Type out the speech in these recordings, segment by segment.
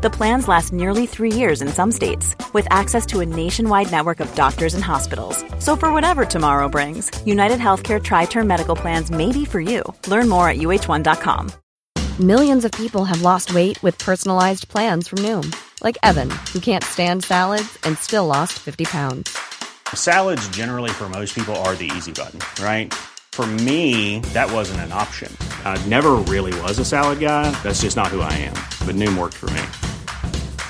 The plans last nearly three years in some states, with access to a nationwide network of doctors and hospitals. So, for whatever tomorrow brings, United Healthcare Tri Term Medical Plans may be for you. Learn more at uh1.com. Millions of people have lost weight with personalized plans from Noom, like Evan, who can't stand salads and still lost 50 pounds. Salads, generally, for most people, are the easy button, right? For me, that wasn't an option. I never really was a salad guy. That's just not who I am. But Noom worked for me.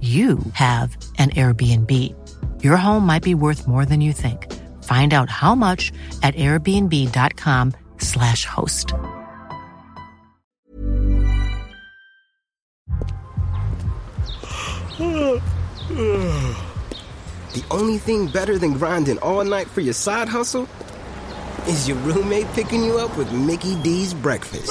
you have an Airbnb. Your home might be worth more than you think. Find out how much at airbnb.com/slash host. The only thing better than grinding all night for your side hustle is your roommate picking you up with Mickey D's breakfast.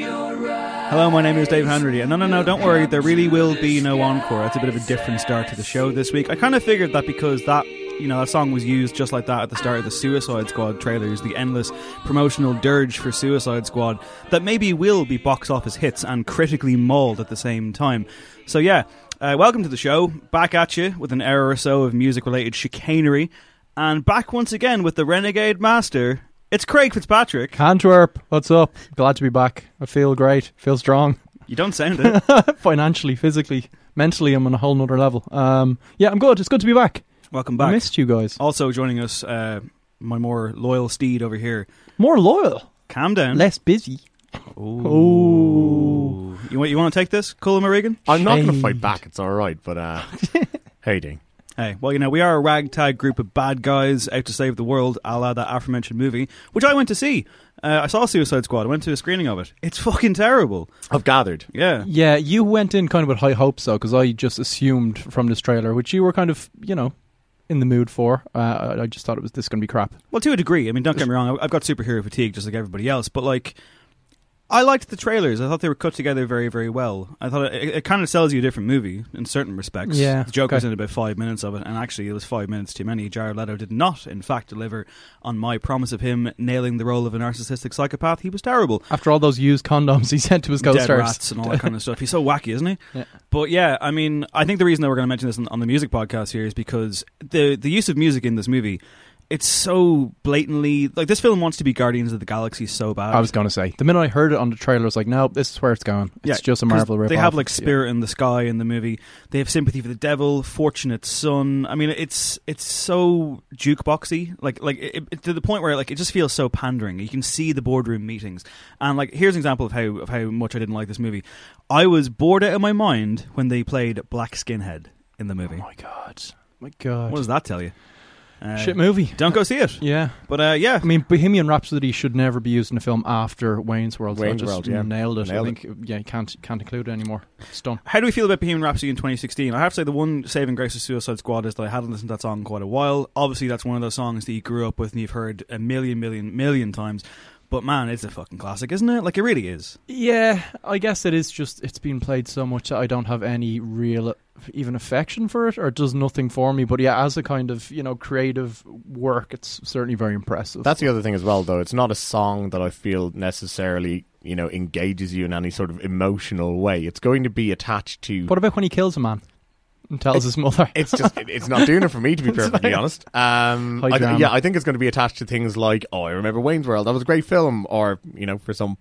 Hello, my name is Dave Hanratty. And no, no, no, don't worry. There really will be no encore. That's a bit of a different start to the show this week. I kind of figured that because that, you know, that song was used just like that at the start of the Suicide Squad trailers, the endless promotional dirge for Suicide Squad, that maybe will be box office hits and critically mauled at the same time. So yeah, uh, welcome to the show. Back at you with an hour or so of music-related chicanery, and back once again with the Renegade Master. It's Craig Fitzpatrick. Antwerp, what's up? Glad to be back. I feel great. Feel strong. You don't sound it. Financially, physically, mentally, I'm on a whole nother level. Um, yeah, I'm good. It's good to be back. Welcome back. I missed you guys. Also joining us, uh, my more loyal steed over here. More loyal. Calm down. Less busy. Oh. You want you want to take this, Cullen Regan? I'm not going to fight back. It's all right, but uh, hey, Ding. Hey, well, you know, we are a ragtag group of bad guys out to save the world, a la that aforementioned movie, which I went to see. Uh, I saw Suicide Squad. I went to a screening of it. It's fucking terrible. I've gathered. Yeah. Yeah, you went in kind of with high hopes, though, because I just assumed from this trailer, which you were kind of, you know, in the mood for. Uh, I- I just thought it was this going to be crap. Well, to a degree. I mean, don't get me wrong. I've got superhero fatigue just like everybody else, but like, I liked the trailers. I thought they were cut together very, very well. I thought it, it kind of sells you a different movie in certain respects. Yeah, the Joker's okay. in about five minutes of it, and actually, it was five minutes too many. Jared Leto did not, in fact, deliver on my promise of him nailing the role of a narcissistic psychopath. He was terrible. After all those used condoms he sent to his Dead co-stars. rats and all that kind of stuff. He's so wacky, isn't he? Yeah. But yeah, I mean, I think the reason that we're going to mention this on, on the music podcast here is because the the use of music in this movie, it's so blatantly like this film wants to be Guardians of the Galaxy so bad. I was going to say. The minute I heard it on the trailer, I was like, no, this is where it's going. It's Yeah, just a Marvel rip They have like Spirit in the Sky in the movie. They have Sympathy for the Devil, Fortunate Son. I mean, it's it's so jukeboxy, like like it, it- to the point where like it just feels so pandering. You can see the boardroom meetings, and like here's an example of how of how much I didn't like this movie. I was bored out of my mind when they played Black Skinhead in the movie. Oh my god. My god. What does that tell you? Uh, Shit movie. Don't go see it. Yeah. But uh, yeah, I mean, Bohemian Rhapsody should never be used in a film after Wayne's World. so I Wayne's just World, yeah. nailed it. Nailed I think, yeah, you can't can't include it anymore. It's done. How do we feel about Bohemian Rhapsody in 2016? I have to say the one saving grace of Suicide Squad is that I hadn't listened to that song in quite a while. Obviously, that's one of those songs that you grew up with and you've heard a million, million, million times. But man, it's a fucking classic, isn't it? Like it really is. Yeah, I guess it is just it's been played so much that I don't have any real even affection for it or it does nothing for me. But yeah, as a kind of, you know, creative work, it's certainly very impressive. That's the other thing as well, though. It's not a song that I feel necessarily, you know, engages you in any sort of emotional way. It's going to be attached to. What about when he kills a man and tells his mother? It's just, it- it's not doing it for me, to be perfectly honest. Um, I yeah, I think it's going to be attached to things like, oh, I remember Wayne's World. That was a great film. Or, you know, for some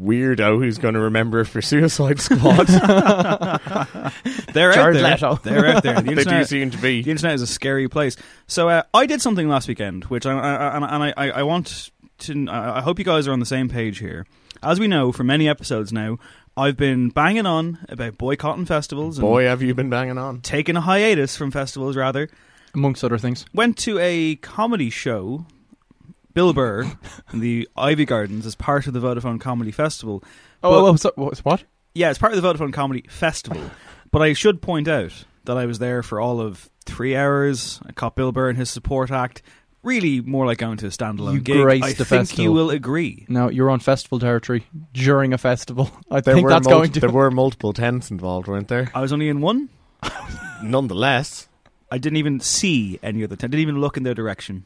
weirdo who's going to remember for Suicide Squad. They're Jared out there. Leto. They're out there. The they do internet- seem to be. The internet is a scary place. So uh, I did something last weekend, which I, I, I- and I, I, I want to. I I hope you guys are on the same page here. As we know, for many episodes now, I've been banging on about boycotting festivals and Boy, have you been banging on. taking a hiatus from festivals. Rather, Amongst other things. went to a comedy show. Bill Burr in the Iveagh Gardens as part of the Vodafone Comedy Festival. Oh, oh But- oh, oh, so, what? what? Yeah, it's part of the Vodafone Comedy Festival. but I should point out that I was there for all of three hours. I caught Bill Burr and his support act. Really more like going to a standalone You gig. graced I the think festival. you will agree. No, you're on festival territory during a festival. I There think were, that's mul- going to. there were multiple tents involved, weren't there? I was only in one. Nonetheless, I didn't even see any other tent. I didn't even look in their direction.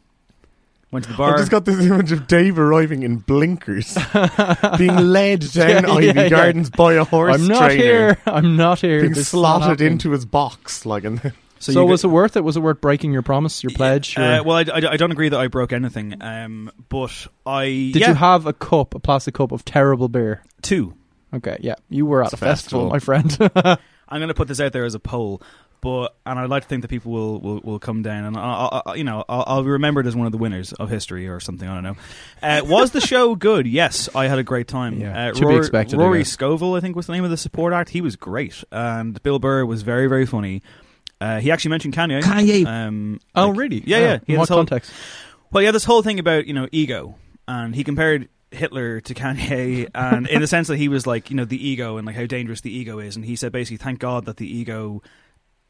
Went to the I've just got this image of Dave arriving in blinkers, being led down Yeah, Iveagh yeah, yeah. Gardens by a horse I'm not trainer, here. I'm not here. being This is not slotted happening. into his box like in the, So, you was go- it worth it? Was it worth breaking your promise, your pledge? Uh, well, I, I- I don't agree that I broke anything. Um, but I Did yeah, you have a cup, a plastic cup of terrible beer? two. Okay, yeah, you were at It's a a festival, festival. my friend. I'm going to put this out there as a poll, but and I'd like to think that people will, will, will come down and I'll, I'll, you know I'll, I'll be remembered as one of the winners of history or something. I don't know. Uh, was the show good? Yes, I had a great time. Yeah, uh, to be expected, I Rory guess. Scovel, I think, was the name of the support act. He was great, and Bill Burr was very very funny. Uh, he actually mentioned Kanye. Kanye. Um, oh, like- really? Yeah, yeah. He In what whole- context? well, yeah, this whole thing about you know ego, and he compared Hitler to Kanye, and in the sense that he was like you know the ego and like how dangerous the ego is, and he said basically, thank God that the ego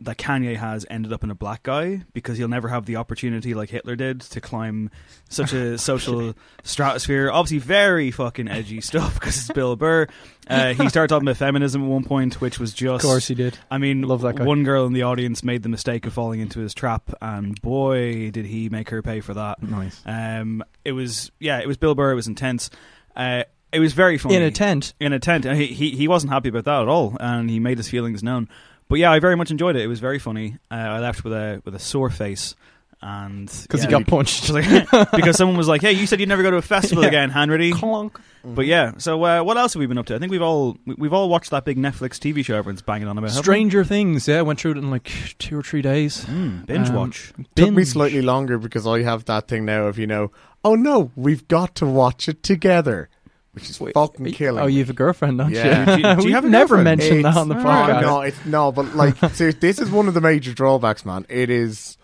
that Kanye has ended up in a black guy because he'll never have the opportunity like Hitler did to climb such a social stratosphere. Obviously, very fucking edgy stuff because it's Bill Burr. Uh, he started talking about feminism at one point, which was just Of course he did. I mean, Love that guy. one girl in the audience made the mistake of falling into his trap, and boy, did he make her pay for that. Nice. Um, it was yeah, it was Bill Burr. It was intense. Uh, it was very funny In a tent. In a tent, and he, he he wasn't happy about that at all, and he made his feelings known. But yeah, I very much enjoyed it. It was very funny. Uh, I left with a with a sore face, and Because yeah, he got punched. because someone was like, "Hey, you said you'd never go to a festival Yeah. again, Hanratty." Clonk. But yeah, so uh, what else have we been up to? I think we've all we- we've all watched that big Netflix TV show everyone's banging on about. haven't we? Stranger Things, yeah, went through it in like two or three days. Mm, binge Um, watch. took me slightly longer because I have that thing now of you know, oh no, we've got to watch it together, which is Wait, fucking you- killing. Oh, me. you have a girlfriend, don't Yeah. you? Do you- do you We've never girlfriend? mentioned that on the It's- podcast. No, it's no, but like, ser- this is one of the major drawbacks, man. It is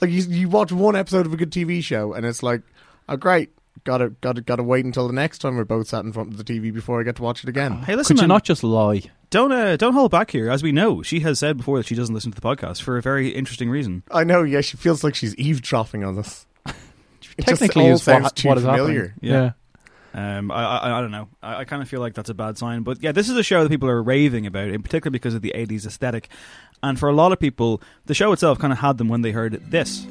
like you you watch one episode of a good TV show, and it's like, oh great, gotta gotta gotta wait until the next time we're both sat in front of the TV before I get to watch it again. Hey, listen, Could you not just lie? don't uh, don't hold back here. As we know, she has said before that she doesn't listen to the podcast for a very interesting reason. I know, yeah, she feels like she's eavesdropping on us. It just all is sounds what, too what is familiar. happening. Yeah. Um, I, I I don't know. I, I kind of feel like that's a bad sign. But yeah, this is a show that people are raving about, in particular because of the '80s aesthetic. And for a lot of people, the show itself kind of had them when they heard this.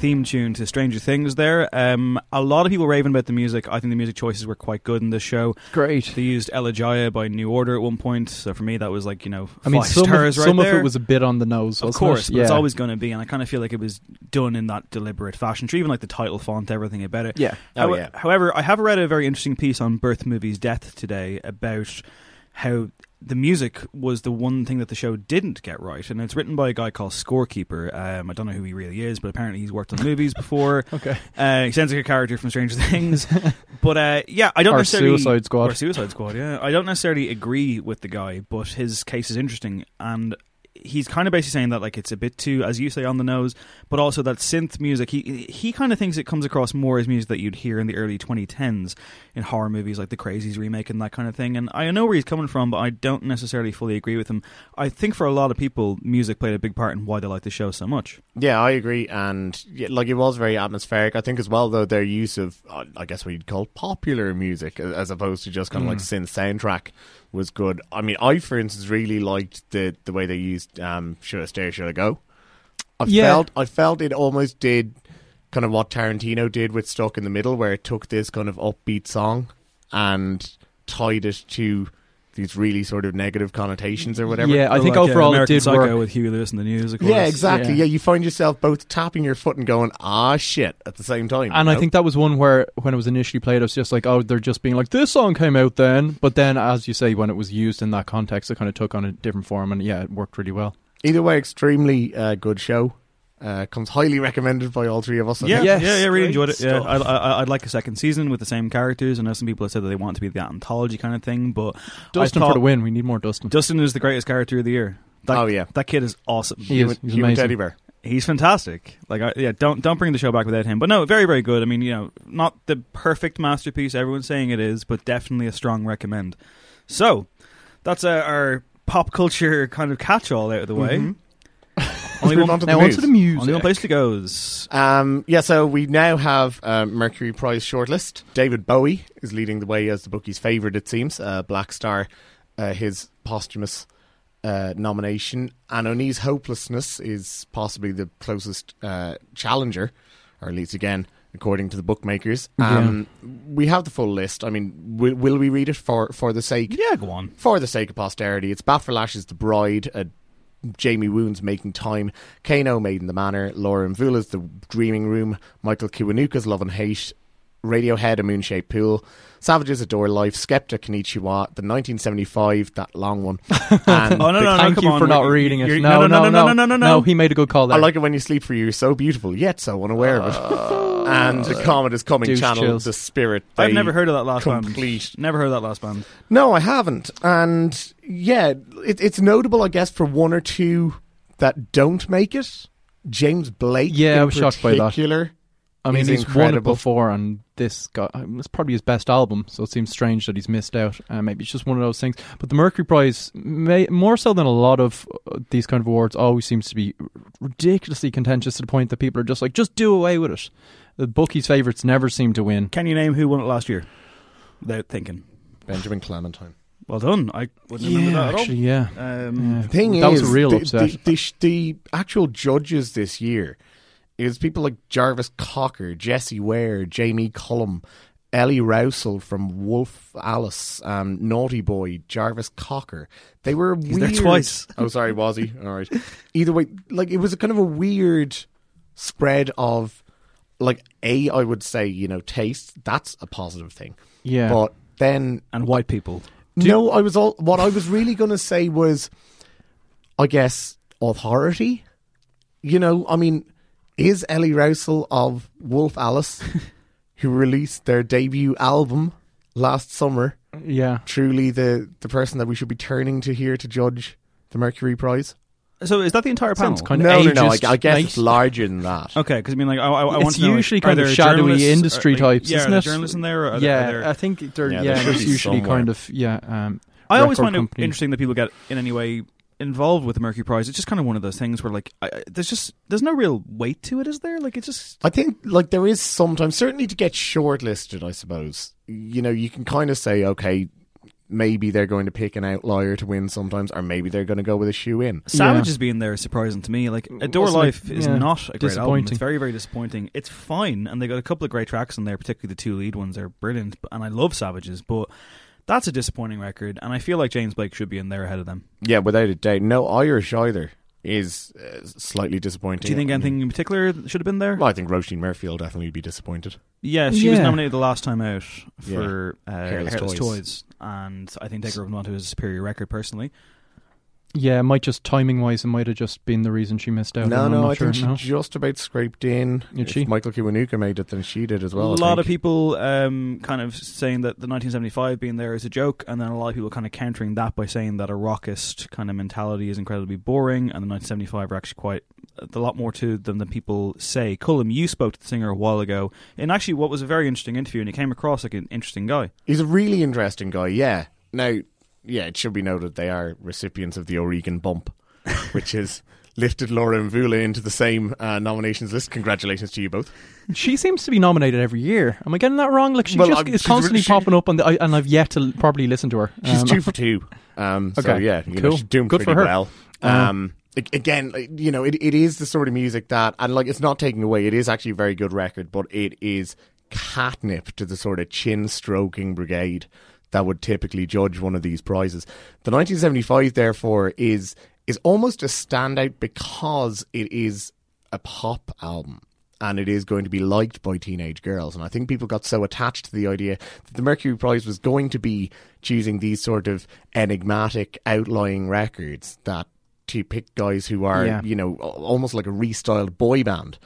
Theme tune to Stranger Things. There, um, a lot of people raving about the music. I think the music choices were quite good in this show. Great. They used Elegia by New Order at one point, so for me that was like you know I mean, five some, of, right some of it was a bit on the nose, of wasn't course, it? but it's always going to be, and I kind of feel like it was done in that deliberate fashion. Sure, even like the title font, everything about it. Yeah. Oh, How- yeah. However, I have read a very interesting piece on Birth.Movies.Death today about how the music was the one thing that the show didn't get right, and it's written by a guy called Scorekeeper. Um, I don't know who he really is, but apparently he's worked on movies before. Okay. Uh, he sounds like a character from Stranger Things, but uh, yeah, I don't Or necessarily Suicide Squad. or Suicide Squad. Yeah, I don't necessarily agree with the guy, but his case is interesting, and he's kind of basically saying that like it's a bit too, as you say, on the nose, but also that synth music. He he kind of thinks it comes across more as music that you'd hear in the early 2010s in horror movies like the Crazies remake and that kind of thing. And I know where he's coming from, but I don't necessarily fully agree with him. I think for a lot of people, music played a big part in why they like the show so much. Yeah, I agree, and yeah, like it was very atmospheric. I think as well, though, their use of uh, I guess what you'd call popular music as opposed to just kind of like Mm. synth soundtrack was good. I mean, I for instance really liked the the way they used um, "Should I Stay, Should I Go." I Yeah. felt I felt it almost did kind of what Tarantino did with Stuck in the Middle, where it took this kind of upbeat song and tied it to these really sort of negative connotations or whatever. Yeah, I think Like, uh, overall American it did Psycho work. with Huey Lewis and the News. Of course. Yeah, exactly. Yeah. Yeah. you find yourself both tapping your foot and going, ah, shit, at the same time. And I know? think that was one where, when it was initially played, I was just like, oh, they're just being like, this song came out then. But then, as you say, when it was used in that context, it kind of took on a different form, and yeah, it worked really well. Either way, extremely uh, good show. Uh, comes highly recommended by all three of us. I Yeah. Yes. yeah, yeah, really enjoyed it. Yeah, stuff. I, I, I'd like a second season with the same characters. I know some people have said that they want it to be the anthology kind of thing, but Dustin I for the win. We need more Dustin. Dustin is the greatest character of the year. That, Oh, yeah. that kid is awesome. He is. He's human amazing. teddy bear. He's fantastic. Like, I, yeah, don't don't bring the show back without him. But no, very very good. I mean, you know, not the perfect masterpiece everyone's saying it is, but definitely a strong recommend. So that's uh, our pop culture kind of catch-all out of the way. Mhm. Only one, on to the now news. onto the music. only one place to goes. Um, yeah, so we now have uh, Mercury Prize shortlist. David Bowie is leading the way as the bookie's favourite, it seems. Uh, Blackstar, uh, his posthumous uh, nomination. And Anohni's Hopelessness is possibly the closest uh, challenger, or at least again, according to the bookmakers. Um, We have the full list. I mean, will, will we read it for, for the sake Yeah, go on. for the sake of posterity. It's Bat for Lashes, The Bride, uh, Jamie Woon's Making Time, Kano, Made in the Manor, Laura Mvula's The Dreaming Room, Michael Kiwanuka's Love and Hate, Radiohead, A Moon-Shaped Pool, Savages Adore Life, Skepta, Konnichiwa, the 1975, that long one. Oh, and Oh no, no, no! Thank you on. for not reading it. you're- No, no, no, no, no, no, no, no. He made a good call there. I like it when you sleep for you, so beautiful, yet so unaware of it. and uh, the Comet is coming channel, chills. the spirit. I've never heard of that last complete. band. Never heard of that last band. No, I haven't. And yeah, it, it's notable, I guess, for one or two that don't make it. James Blake, Yeah, in I was shocked by that. Particular. I mean, is he's won it before, and this got it's probably his best album, so it seems strange that he's missed out. Uh, maybe it's just one of those things. But the Mercury Prize, may, more so than a lot of uh, these kind of awards, always seems to be ridiculously contentious to the point that people are just like, just do away with it. The bookies' favourites never seem to win. Can you name who won it last year? Without thinking. Benjamin Clementine. Well done. I wouldn't remember that at all. actually, yeah. Um, Yeah. Thing that is, was a real the, upset. The, the, the actual judges this year is people like Jarvis Cocker, Jessie Ware, Jamie Cullum, Ellie Rowsell from Wolf Alice, um, Naughty Boy, Jarvis Cocker. They were He's there weird. twice. Oh, sorry, was he? All right. Either way, like it was a kind of a weird spread of, like, a I would say, you know, taste. That's a positive thing. Yeah. But then and white people. no, I was all. What I was really going to say was, I guess, authority. You know, I mean, is Ellie Rowsell of Wolf Alice, who released their debut album last summer, yeah. truly the the person that we should be turning to here to judge the Mercury Prize? So is that the entire panel? Sounds kind of no, no, no. I, I guess nice. it's larger than that. Okay, because I mean, like, I, I, I want It's to know. usually are kind of shadowy industry are, like, types, yeah, isn't are there it? journalists in there? Or are yeah, there, are there- I think there. Yeah, Yeah, there should usually somewhere. kind of yeah. Um, I always record find it interesting that people get in any way involved with the Mercury Prize. It's just kind of one of those things where, like, I, I- there's just there's no real weight to it, is there? Like, it's just I think like there is sometimes certainly to get shortlisted. I suppose you know you can kind of say okay. Maybe they're going to pick an outlier to win sometimes, or maybe they're going to go with a shoe in. Savages being there is surprising to me. Like, Adore Wasn't Life is yeah, not a great album. It's very, very disappointing. It's fine, and they got a couple of great tracks in there, particularly the two lead ones are brilliant. And I love Savages, but that's a disappointing record. And I feel like James Blake should be in there ahead of them. Yeah, without a doubt. No Irish either is uh, slightly disappointing. Do you think I mean, anything in particular should have been there? Well, I think Roisin Murphy will definitely be disappointed. Yeah, she was nominated the last time out Yeah. for uh, Hairless Hairless, Toys. Toys. and I think Take Her Up to is a superior record personally. Yeah, it might just timing wise, it might have just been the reason she missed out. no, I'm no, not I sure. think no? she just about scraped in. Did If she? Michael Kiwanuka made it, then she did as well. a I lot think. of people um, kind of saying that the 1975 being there is a joke, and then a lot of people kind of countering that by saying that a rockist kind of mentality is incredibly boring, and the 1975 are actually quite a lot more to them than people say. Cullum, you spoke to the singer a while ago, in actually what was a very interesting interview, and he came across like an interesting guy. He's a really interesting guy, yeah. Now, yeah, it should be noted they are recipients of the O'Regan Bump, which has lifted Laura Mvula into the same uh, nominations list. Congratulations to you both. She seems to be nominated every year. Am I getting that wrong? Like she Well, just I'm- is she's constantly she- popping up on the, I, and I've yet to properly listen to her. She's Um, two for two. Um, So, Okay, yeah, you know, cool. she's doing Good pretty for her. well. Uh, Um, again, you know, it, it is the sort of music that, and like, it's not taking away, it is actually a very good record, but it is catnip to the sort of chin stroking brigade that would typically judge one of these prizes. The 1975, therefore, is is almost a standout because it is a pop album and it is going to be liked by teenage girls. And I think people got so attached to the idea that the Mercury Prize was going to be choosing these sort of enigmatic, outlying records that to pick guys who are, Yeah. you know, almost like a restyled boy band.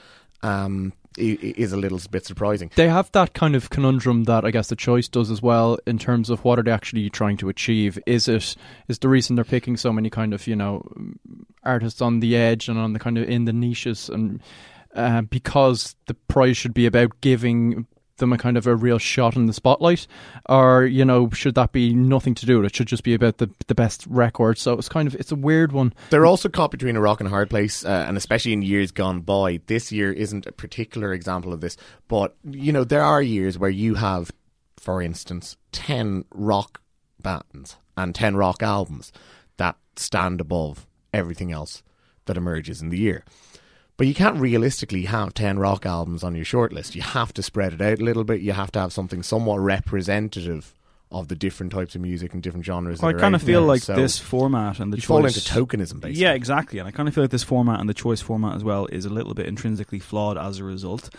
Um, is a little bit surprising. They have that kind of conundrum that I guess the choice does as well in terms of what are they actually trying to achieve. Is it is the reason they're picking so many kind of you know artists on the edge and on the kind of in the niches and uh, because the prize should be about giving them a kind of a real shot in the spotlight, or you know should that be nothing to do with it? Should just be about the the best record. So it's kind of it's a weird one. They're also caught between a rock and a hard place, uh, and especially in years gone by. This year isn't a particular example of this, but you know there are years where you have, for instance, ten rock bands and ten rock albums that stand above everything else that emerges in the year. But you can't realistically have 10 rock albums on your shortlist. You have to spread it out a little bit. You have to have something somewhat representative of the different types of music and different genres. Well, I kind of feel there. like So this format and the you choice fall into tokenism, basically. Yeah, exactly. And I kind of feel like this format and the choice format as well is a little bit intrinsically flawed as a result.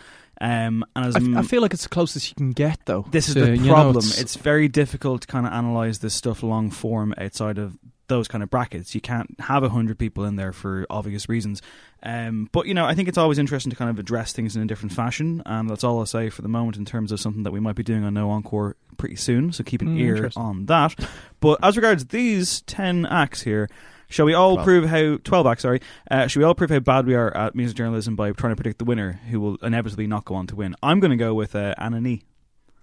Um, and as I, f- I m- feel like it's the closest you can get though. this is to, the you know, problem. it's- it's, very difficult to kind of analyze this stuff long form outside of those kind of brackets. You can't have a hundred people in there for obvious reasons. Um, but you know, I think it's always interesting to kind of address things in a different fashion, and that's all I'll say for the moment in terms of something that we might be doing on No Encore pretty soon. So keep an Mm, ear on that. But as regards these ten acts here. Shall we all Twelve. prove how twelve acts? Sorry, uh, should we all prove how bad we are at music journalism by trying to predict the winner, who will inevitably not go on to win? I'm going to go with uh, Anohni.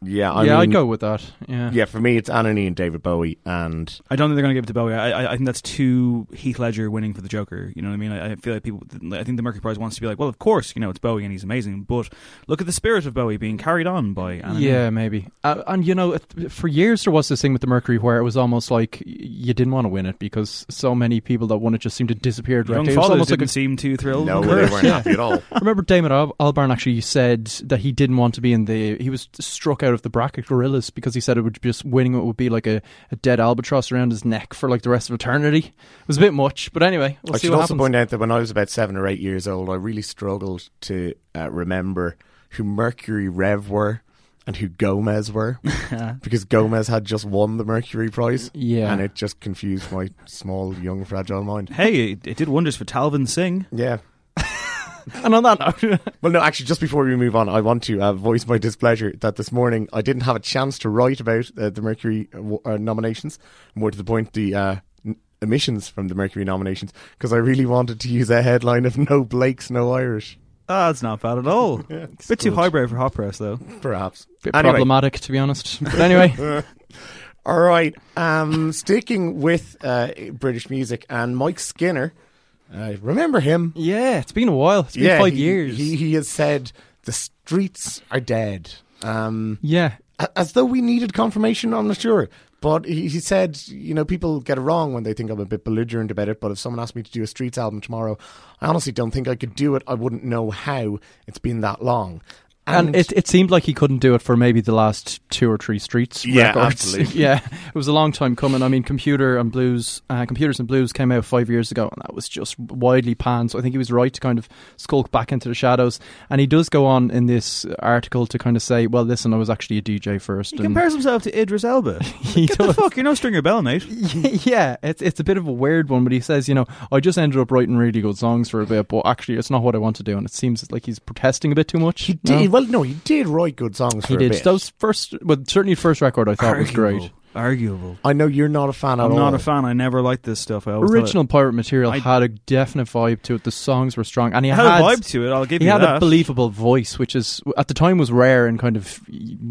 Yeah, I yeah, mean, I'd go with that. Yeah, Yeah, for me, it's Anohni and David Bowie, and I don't think they're going to give it to Bowie. I, I, I think that's too Heath Ledger winning for the Joker. You know what I mean? I, I feel like people. I think the Mercury Prize wants to be like, well, of course, you know, it's Bowie and he's amazing, but look at the spirit of Bowie being carried on by Anna. Yeah, maybe. Uh, and you know, for years there was this thing with the Mercury where it was almost like you didn't want to win it because so many people that won it just seemed to disappear Young directly. It fathers almost didn't like a, seem too thrilled. no, they weren't happy at all. Remember Damon Al- Albarn actually said that he didn't want to be in the. He was struck out of the bracket Gorillaz because he said it would just winning it would be like a, a dead albatross around his neck for like the rest of eternity. It was a bit much, but anyway, we'll I see should what also happens. point out that when I was about seven or eight years old, I really struggled to uh, remember who Mercury Rev were and who Gomez were because Gomez had just won the Mercury Prize. Yeah. and it just confused my small, young, fragile mind. Hey, it, it did wonders for Talvin Singh. Yeah. and on that note, Well, no, actually, just before we move on, I want to uh, voice my displeasure that this morning I didn't have a chance to write about uh, the Mercury uh, uh, nominations. More to the point, the uh, emissions from the Mercury nominations, because I really wanted to use a headline of "No Blakes, No Irish." Ah, that's not bad at all. it's Bit too good. highbrow for hot press, though. Perhaps. bit Anyway. problematic to be honest. But anyway, All right. Um, sticking with uh, British music and Mike Skinner. Uh, remember him? yeah, it's been a while. It's been yeah, five he, years. He, he has said the streets are dead. Um, yeah, as though we needed confirmation, I'm not sure. But he, he said, you know, people get it wrong when they think I'm a bit belligerent about it. But if someone asked me to do a Streets album tomorrow, I honestly don't think I could do it. I wouldn't know how. It's been that long. And, it, it seemed like he couldn't do it for maybe the last two or three streets Yeah, records. absolutely. yeah, it was a long time coming. I mean, Computer and Blues, uh, Computers and Blues came out five years ago, and that was just widely panned. So I think he was right to kind of skulk back into the shadows. And he does go on in this article to kind of say, "Well, listen, I was actually a DJ first. He and compares himself to Idris Elba. He Get the fuck, you're no stringer bell, mate. yeah, it's it's a bit of a weird one, but he says, you know, I just ended up writing really good songs for a bit, but actually, it's not what I want to do, and it seems like he's protesting a bit too much. He did well. No, he did write good songs. He for did. Those first, well, certainly first record I thought was great. Arguable. I know you're not a fan at I'm all. not a fan. I never liked this stuff. I always thought it- Original pirate material I- had a definite vibe to it. The songs were strong, and he It had, had a vibe to it, I'll give you that. he you had that. a believable voice, which is at the time was rare in kind of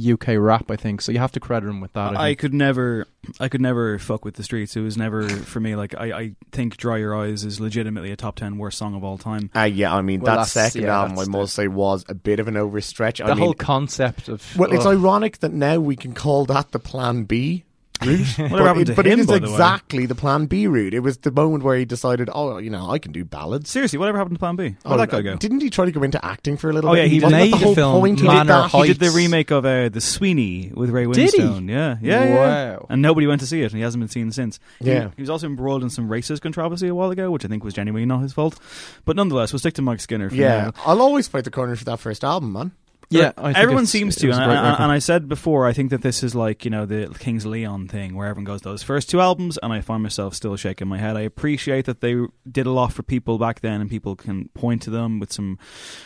UK rap. I think so. You have to credit him with that. I, I think. could never, I could never fuck with the streets. It was never for me. Like I, I think "Dry Your Eyes" is legitimately a top ten worst song of all time. Uh, yeah, I mean Well, that that's- second yeah, album, I that's must say, was a bit of an overstretch. I the mean, whole concept of well, it's ugh. ironic that now we can call that the Plan B route, but, it, but him, it is by the exactly the Plan B route. It was the moment where he decided, oh, you know, I can do ballads. Seriously, whatever happened to Plan B? Oh, Where'd that guy go? Didn't he try to go into acting for a little Oh, bit? yeah, he that made the whole film point Manor that? He did the remake of uh, the Sweeney with Ray Did he? Winstone. Yeah, yeah, yeah. Wow. And nobody went to see it, and he hasn't been seen since. He- Yeah. he, was also embroiled in some racist controversy a while ago, which I think was genuinely not his fault. But nonetheless, we'll stick to Mike Skinner. For Yeah. I'll always fight the corner for that first album, man. Yeah. I think everyone seems to, and I, and I said before, I think that this is like you know the Kings of Leon thing, where everyone goes those first two albums, and I find myself still shaking my head. I appreciate that they did a lot for people back then, and people can point to them with some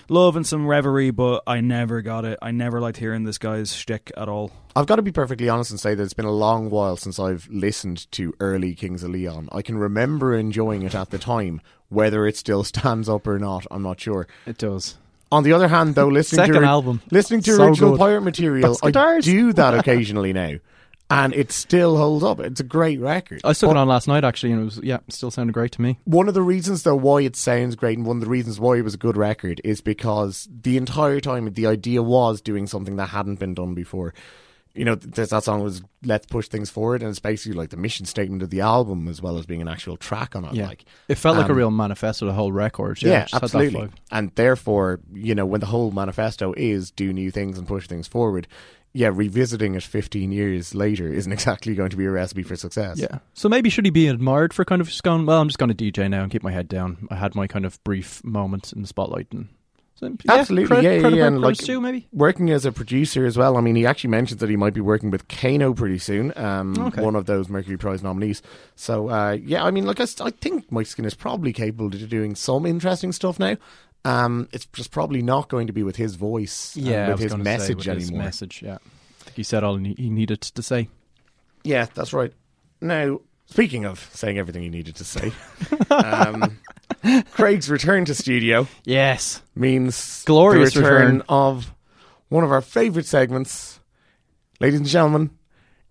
love and some reverie, but I never got it. I never liked hearing this guy's shtick at all. I've got to be perfectly honest and say that it's been a long while since I've listened to early Kings of Leon. I can remember enjoying it at the time. Whether it still stands up or not, I'm not sure. it does. On the other hand, though, listening Second to album. listening to So original good. pirate material, I do that occasionally now, and it still holds up. It's a great record. I stuck But it on last night actually, and it was yeah, still sounded great to me. One of the reasons, though, why it sounds great, and one of the reasons why it was a good record, is because the entire time the idea was doing something that hadn't been done before. You know, th- that song was "Let's Push Things Forward," and it's basically like the mission statement of the album, as well as being an actual track on it. Yeah, Like, it felt like a Um, real manifesto. The whole record. Yeah, yeah, it just had that absolutely. And therefore, you know, when the whole manifesto is do new things and push things forward, yeah, revisiting it 15 years later isn't exactly going to be a recipe for success. Yeah. So maybe should he be admired for kind of just going? Well, I'm just going to DJ now and keep my head down. I had my kind of brief moment in the spotlight, and so, yeah, Absolutely, credit, yeah, yeah, yeah, where and like- due, maybe. Working as a producer as well. I mean, he actually mentions that he might be working with Kano pretty soon, um, Okay. one of those Mercury Prize nominees. So, uh, yeah, I mean, like, I think Mike Skin is probably capable of doing some interesting stuff now. Um, it's just probably not going to be with his voice, Yeah, I with his message with his message, yeah. I think he said all he he needed to say. Yeah, that's right. Now, speaking of saying everything he needed to say, um, Craig's return to studio Yes. means Glorious the return, return. of one of our favourite segments. Ladies and gentlemen,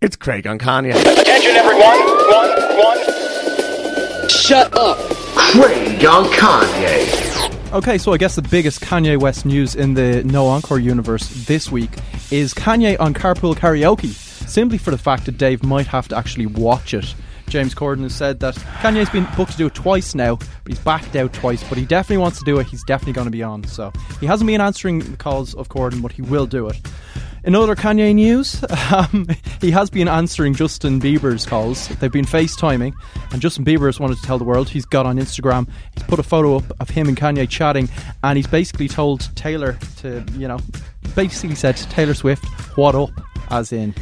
it's Craig on Kanye. Attention, everyone. One, one. Shut up. Craig on Kanye. Okay, so I guess the biggest Kanye West news in the No Encore universe this week is Kanye on Carpool Karaoke, simply for the fact that Dave might have to actually watch it. James Corden has said that Kanye's been booked to do it twice now, but he's backed out twice, but he definitely wants to do it. He's definitely going to be on. So he hasn't been answering the calls of Corden, but he will do it. In other Kanye news, um, he has been answering Justin Bieber's calls. They've been FaceTiming, and Justin Bieber has wanted to tell the world he's got on Instagram. He's put a photo up of him and Kanye chatting, and he's basically told Taylor to, you know, basically said to Taylor Swift, "What up?" As in,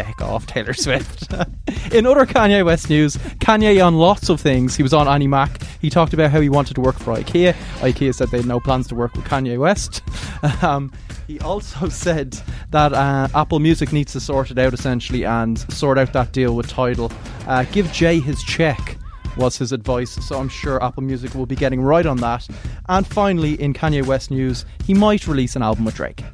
feck off, Taylor Swift. in other Kanye West news, Kanye on lots of things. He was on Annie Mac. He talked about how he wanted to work for IKEA. IKEA said they had no plans to work with Kanye West. Um, he also said that uh, Apple Music needs to sort it out essentially and sort out that deal with Tidal. Uh, give Jay his check was his advice, so I'm sure Apple Music will be getting right on that. And finally, in Kanye West news, he might release an album with Drake.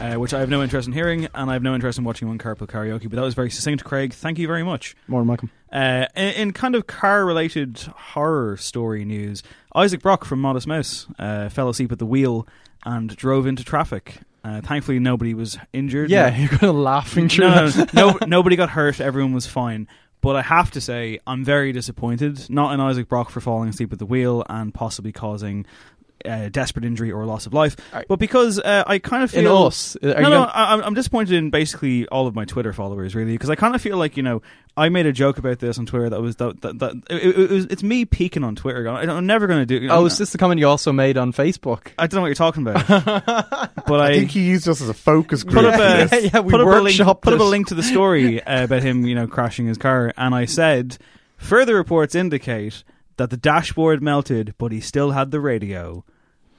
Uh, which I have no interest in hearing, and I have no interest in watching one carpool karaoke. But that was very succinct, Craig. Thank you very much. More than welcome. Uh, in, in kind of car-related horror story news, Isaac Brock from Modest Mouse uh, fell asleep at the wheel and drove into traffic. Uh, thankfully, nobody was injured. Yeah, No- you're going to laughing no, no, no, nobody got hurt. Everyone was fine. But I have to say, I'm very disappointed. Not in Isaac Brock for falling asleep at the wheel and possibly causing uh, desperate injury or loss of life, but because uh, I kind of feel In feel us? Are no, you no, gonna- I, I'm- I'm disappointed in basically all of my Twitter followers, really, because I kind of feel like you know I made a joke about this on Twitter that was that, that, that it, it was, it's me peeking on Twitter. going, I'm never going to do. Oh, is this the comment you also made on Facebook? I don't know what you're talking about, but I, I think he used us as a focus group. put up a this. yeah, we put up a link, put up a link to the story uh, about him, you know, crashing his car, and I said further reports indicate that the dashboard melted, but he still had the radio,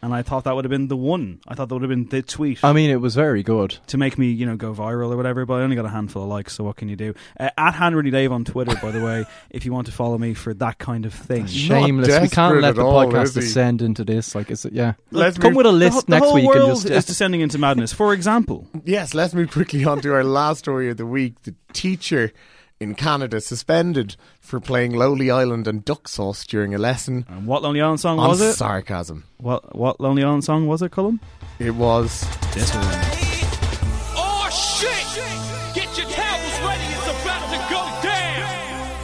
and I thought that would have been the one. I thought that would have been the tweet. I mean, it was very good. to make me, you know, go viral or whatever, but I only got a handful of likes, so what can you do? Uh, at Hanratty Dave on Twitter, by the way, if you want to follow me for that kind of thing. Shameless. We can't let the all, podcast descend into this. Like, is it? Yeah. Let's come move- with a The, list whole- the next whole week world and just. is descending into madness. For example, Yes, let's move quickly on to our last story of the week. The teacher in Canada suspended for playing Lonely Island and Duck Sauce during a lesson and what Lonely Island song on was it? sarcasm. What what Lonely Island song was it, Cullum? It was This one. Oh shit! Get your towels ready, it's about to go down!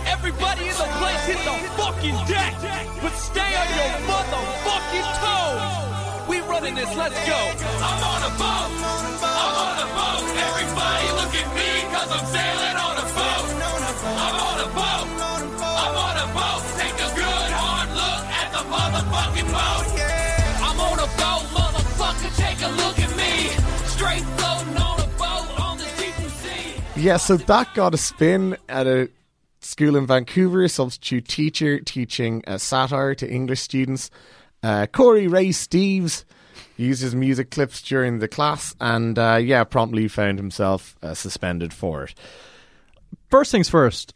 Everybody in the place hit the fucking deck! But stay on your motherfucking toes! We running this, let's go! I'm on a boat! I'm on a boat! Everybody look at me, cause I'm sailing motherfucking boat! I'm on a boat, motherfucker, take a look at me! Straight floating on a boat on the deep blue sea! Yeah, so that got a spin at a school in Vancouver, a substitute teacher teaching uh, satire to English students. Uh, Corey Ray Steves uses music clips during the class and, uh, yeah, promptly found himself uh, suspended for it. First things first.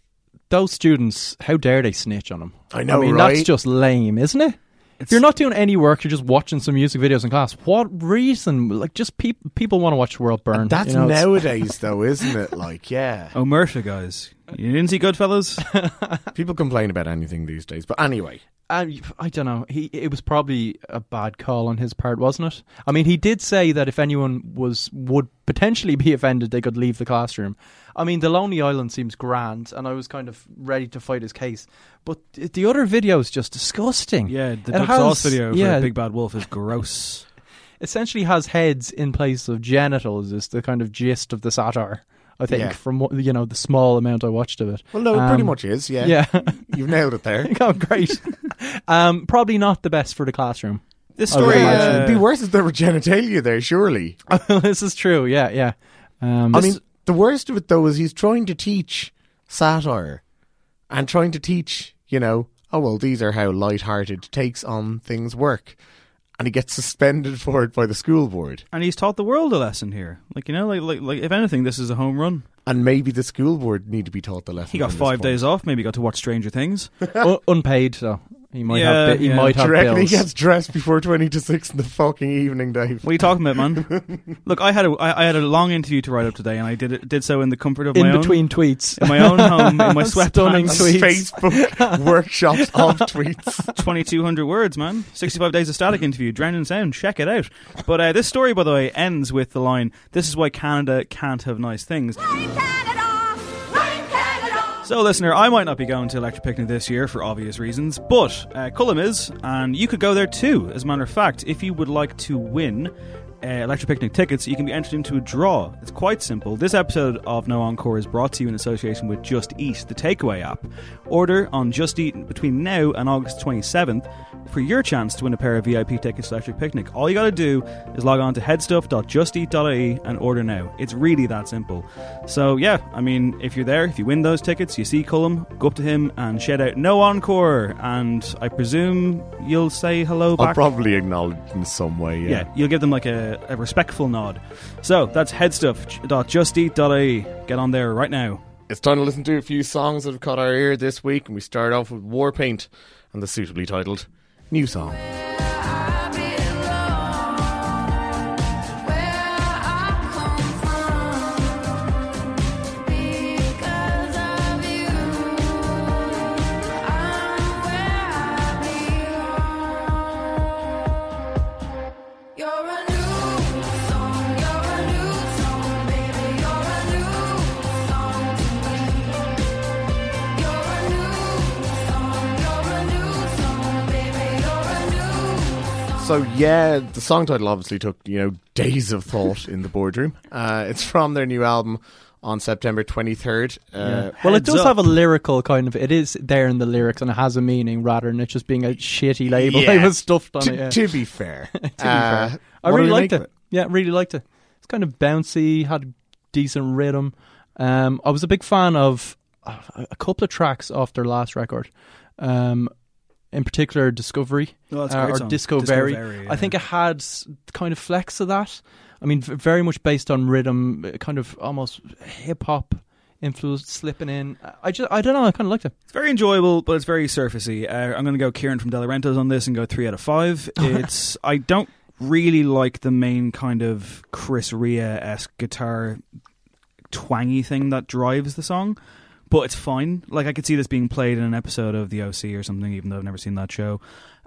Those students, how dare they snitch on him? I know, I mean, right? that's just lame, isn't it? If you're not doing any work, you're just watching some music videos in class. What reason? Like, just peop people want to watch the world burn. That's you know, nowadays, though, isn't it? Like, yeah. Oh, Murphy, guys. You didn't see Goodfellas? People complain about anything these days. But anyway, I, I don't know. He it was probably a bad call on his part, wasn't it? I mean, he did say that if anyone was would potentially be offended, they could leave the classroom. I mean, the Lonely Island seems grand, and I was kind of ready to fight his case. But the other video is just disgusting. Yeah, the It Duck Sauce video for yeah, Big Bad Wolf is gross. essentially has heads in place of genitals. Is the kind of gist of the satire. I think Yeah. from what you know the small amount I watched of it. well, no, it pretty Um, much is, yeah. Yeah. You've nailed it there. oh, great. um, probably not the best for the classroom. This would story. Uh, it'd be worse if there were genitalia there, surely. this is true. Yeah, yeah. Um, I mean, the worst of it though is he's trying to teach satire and trying to teach, you know, oh well, these are how light-hearted takes on things work, and he gets suspended for it by the school board. and he's taught the world a lesson here. Like you know, like like, like if anything, this is a home run. And maybe the school board need to be taught the lesson. He got five days off. Maybe he got to watch Stranger Things. Un- unpaid, so he might Yeah, have. Bi- he yeah. might Do have you reckon bills. he gets dressed before twenty to six in the fucking evening, Dave? What are you talking about, man? Look, I had a I, I had a long interview to write up today, and I did it did so in the comfort of in my own between tweets. in my own home in my Stunning sweatpants. tweets. Facebook workshops of tweets. 2200 words, man. 65 days of static interview, drowned in sound. Check it out. But uh, this story, by the way, ends with the line This is why Canada can't have nice things. So, listener, I might not be going to Electric Picnic this year for obvious reasons, but uh, Cullum is, and you could go there too. As a matter of fact, if you would like to win uh, Electric Picnic tickets, you can be entered into a draw. It's quite simple. This episode of No Encore is brought to you in association with Just Eat, the takeaway app. Order on Just Eat between now and August 27th for your chance to win a pair of VIP tickets to Electric Picnic. All you gotta do is log on to headstuff.justeat.ie and order now. It's really that simple. So, yeah, I mean, if you're there, if you win those tickets, you see Cullum, go up to him and shout out No Encore, and I presume you'll say hello I'll back. probably acknowledge in some way. Yeah. Yeah, you'll give them like a, a respectful nod. So that's headstuff.justeat.ie. Get on there right now. It's time to listen to a few songs that have caught our ear this week, and we start off with Warpaint and the suitably titled New Song. So yeah, the song title obviously took you know days of thought in the boardroom. Uh, it's from their new album on September twenty third. Uh, Well, it does Up. have a lyrical kind of. It is there in the lyrics, and it has a meaning rather than it just being a shitty label Yeah. that was stuffed on to, it. Yeah. to be fair, To be Uh, fair. I really liked make it. of Yeah, really liked it. It's kind of bouncy, had decent rhythm. Um, I was a big fan of uh, a couple of tracks off their last record. Um, in particular, Discovery Oh, that's uh, or song. Disco Very. Very, I think it had kind of flex of that. I mean, very much based on rhythm, uh, kind of almost hip hop influence slipping in. I just, I don't know, I kind of liked it. It's very enjoyable, but it's very surfacey. Uh, I'm going to go Kieran from Delorentos on this and go three out of five. It's I don't really like the main kind of Chris Rea esque guitar twangy thing that drives the song, but it's fine. Like I could see this being played in an episode of The OC or something, even though I've never seen that show.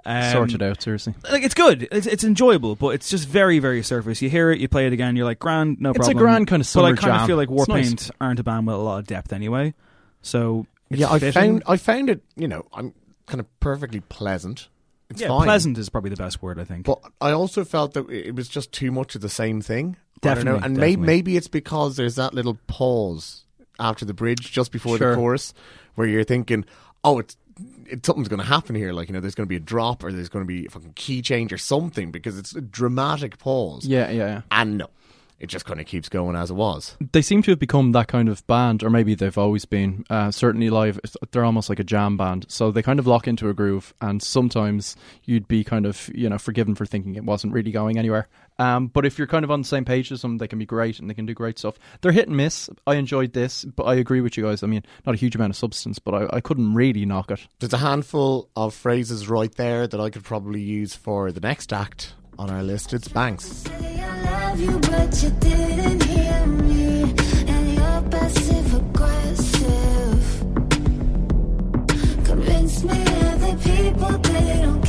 Um, Sorted out, seriously. Like it's good, it's, it's enjoyable, but it's just very, very surface. You hear it, you play it again, you're like, grand, no problem. It's a grand kind of But I summer kind of feel like It's nice. Warpaint aren't a band with a lot of depth anyway. So it's yeah, I fitting. found I found it. You know, I'm kind of perfectly pleasant. It's yeah, fine. pleasant is probably the best word I think. But I also felt that it was just too much of the same thing. I don't know. Definitely, And may, definitely. maybe it's because there's that little pause after the bridge, just before Sure. the chorus, where you're thinking, "Oh, it's." It, something's going to happen here, like you know, there's going to be a drop or there's going to be a fucking key change or something because it's a dramatic pause. Yeah, yeah, yeah. and no, it just kind of keeps going as it was. They seem to have become that kind of band, or maybe they've always been. Uh, certainly live, they're almost like a jam band. So they kind of lock into a groove, and sometimes you'd be kind of, you know, forgiven for thinking it wasn't really going anywhere. Um, but if you're kind of on the same page as them, they can be great and they can do great stuff. They're hit and miss. I enjoyed this, but I agree with you guys. I mean, not a huge amount of substance, but I, I couldn't really knock it. There's a handful of phrases right there that I could probably use for the next act on our list. It's Banks. Love you, but you didn't hear me. And you're passive aggressive. Convince me other people they don't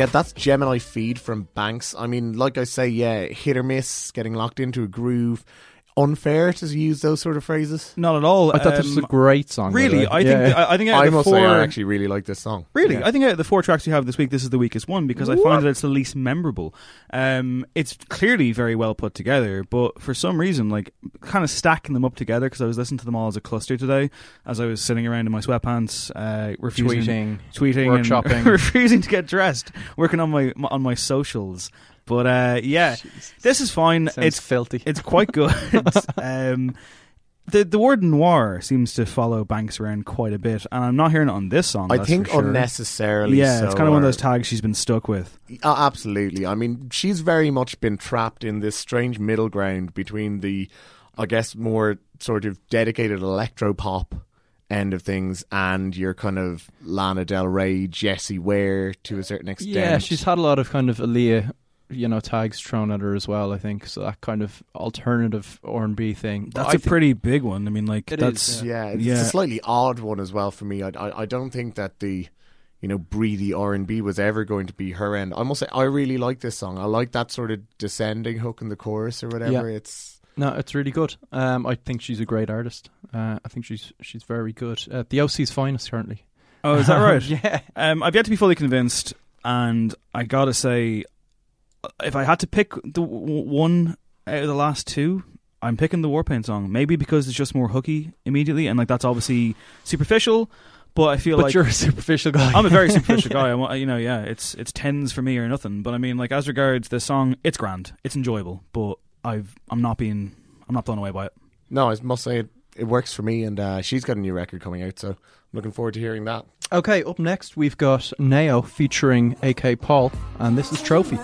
Yeah, that's Gemini Feed from Banks. I mean, like I say, yeah, hit or miss, getting locked into a groove. Unfair to use those sort of phrases. Not at all. I thought this was a Um, great song. Really, way. I Yeah. think I, I think out I the must four, say, I actually really like this song. Really, Yeah. I think out of the four tracks you have this week, this is the weakest one because I find that it's the least memorable. Um, it's clearly very well put together, but for some reason, like kind of stacking them up together because I was listening to them all as a cluster today, as I was sitting around in my sweatpants, uh, refusing, Tweeting, tweeting, and workshopping. refusing to get dressed, working on my on my socials. But uh, yeah, this is fine. Sounds it's filthy. It's quite good. um, the the word noir seems to follow Banks around quite a bit, and I'm not hearing it on this song. I that's think for sure. unnecessarily. Yeah, it's kind of one of those tags she's been stuck with. Uh, absolutely. I mean, she's very much been trapped in this strange middle ground between the, I guess, more sort of dedicated electro pop end of things and your kind of Lana Del Rey, Jessie Ware to a certain extent. Yeah, she's had a lot of kind of Aaliyah, you know, tags thrown at her as well. I think so. That kind of alternative R and B thing. That's I a think- pretty big one. I mean, like It that's is, yeah, it's yeah. a slightly odd one as well for me. I, I, I don't think that the, you know, breathy R and B was ever going to be her end. I must say, I really like this song. I like that sort of descending hook in the chorus or whatever. Yeah. It's No, it's really good. Um, I think she's a great artist. Uh, I think she's she's very good. Uh, the OC's finest currently. Oh, is that right? yeah. Um, I've yet to be fully convinced, and I gotta say, if I had to pick the w- one out of the last two, I'm picking the Warpaint song. Maybe because it's just more hooky immediately, and like that's obviously superficial. But I feel But like you're a superficial guy. I'm a very superficial guy. I'm, you know, yeah, it's it's tens for me or nothing. But I mean, like as regards the song, it's grand, it's enjoyable. But I've I'm not being I'm not blown away by it. no, I must say it, it works for me. And uh, she's got a new record coming out, so I'm looking forward to hearing that. Okay, up next we've got Nao featuring AK Paul, and this is Trophy.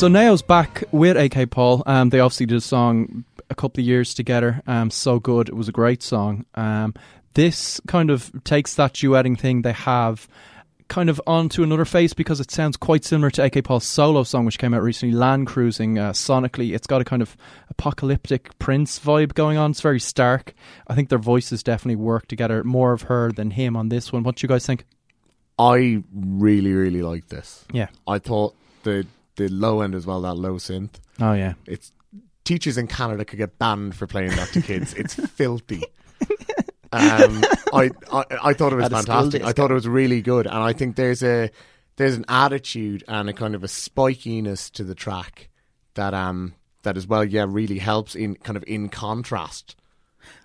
So Nao's back with AK Paul. Um, they obviously did a song a couple of years together. Um, so good. It was a great song. Um, this kind of takes that duetting thing they have kind of onto another phase because it sounds quite similar to AK Paul's solo song, which came out recently, Land Cruising. Uh, sonically, it's got a kind of apocalyptic Prince vibe going on. It's very stark. I think their voices definitely work together. More of her than him on this one. What do you guys think? I really, really like this. Yeah. I thought the the low end as well, that low synth. Oh yeah. It's teachers in Canada could get banned for playing that to kids. It's filthy. Um, I, I I thought it was At fantastic. I thought it was really good, and I think there's a there's an attitude and a kind of a spikiness to the track that um that as well, yeah, really helps in kind of in contrast.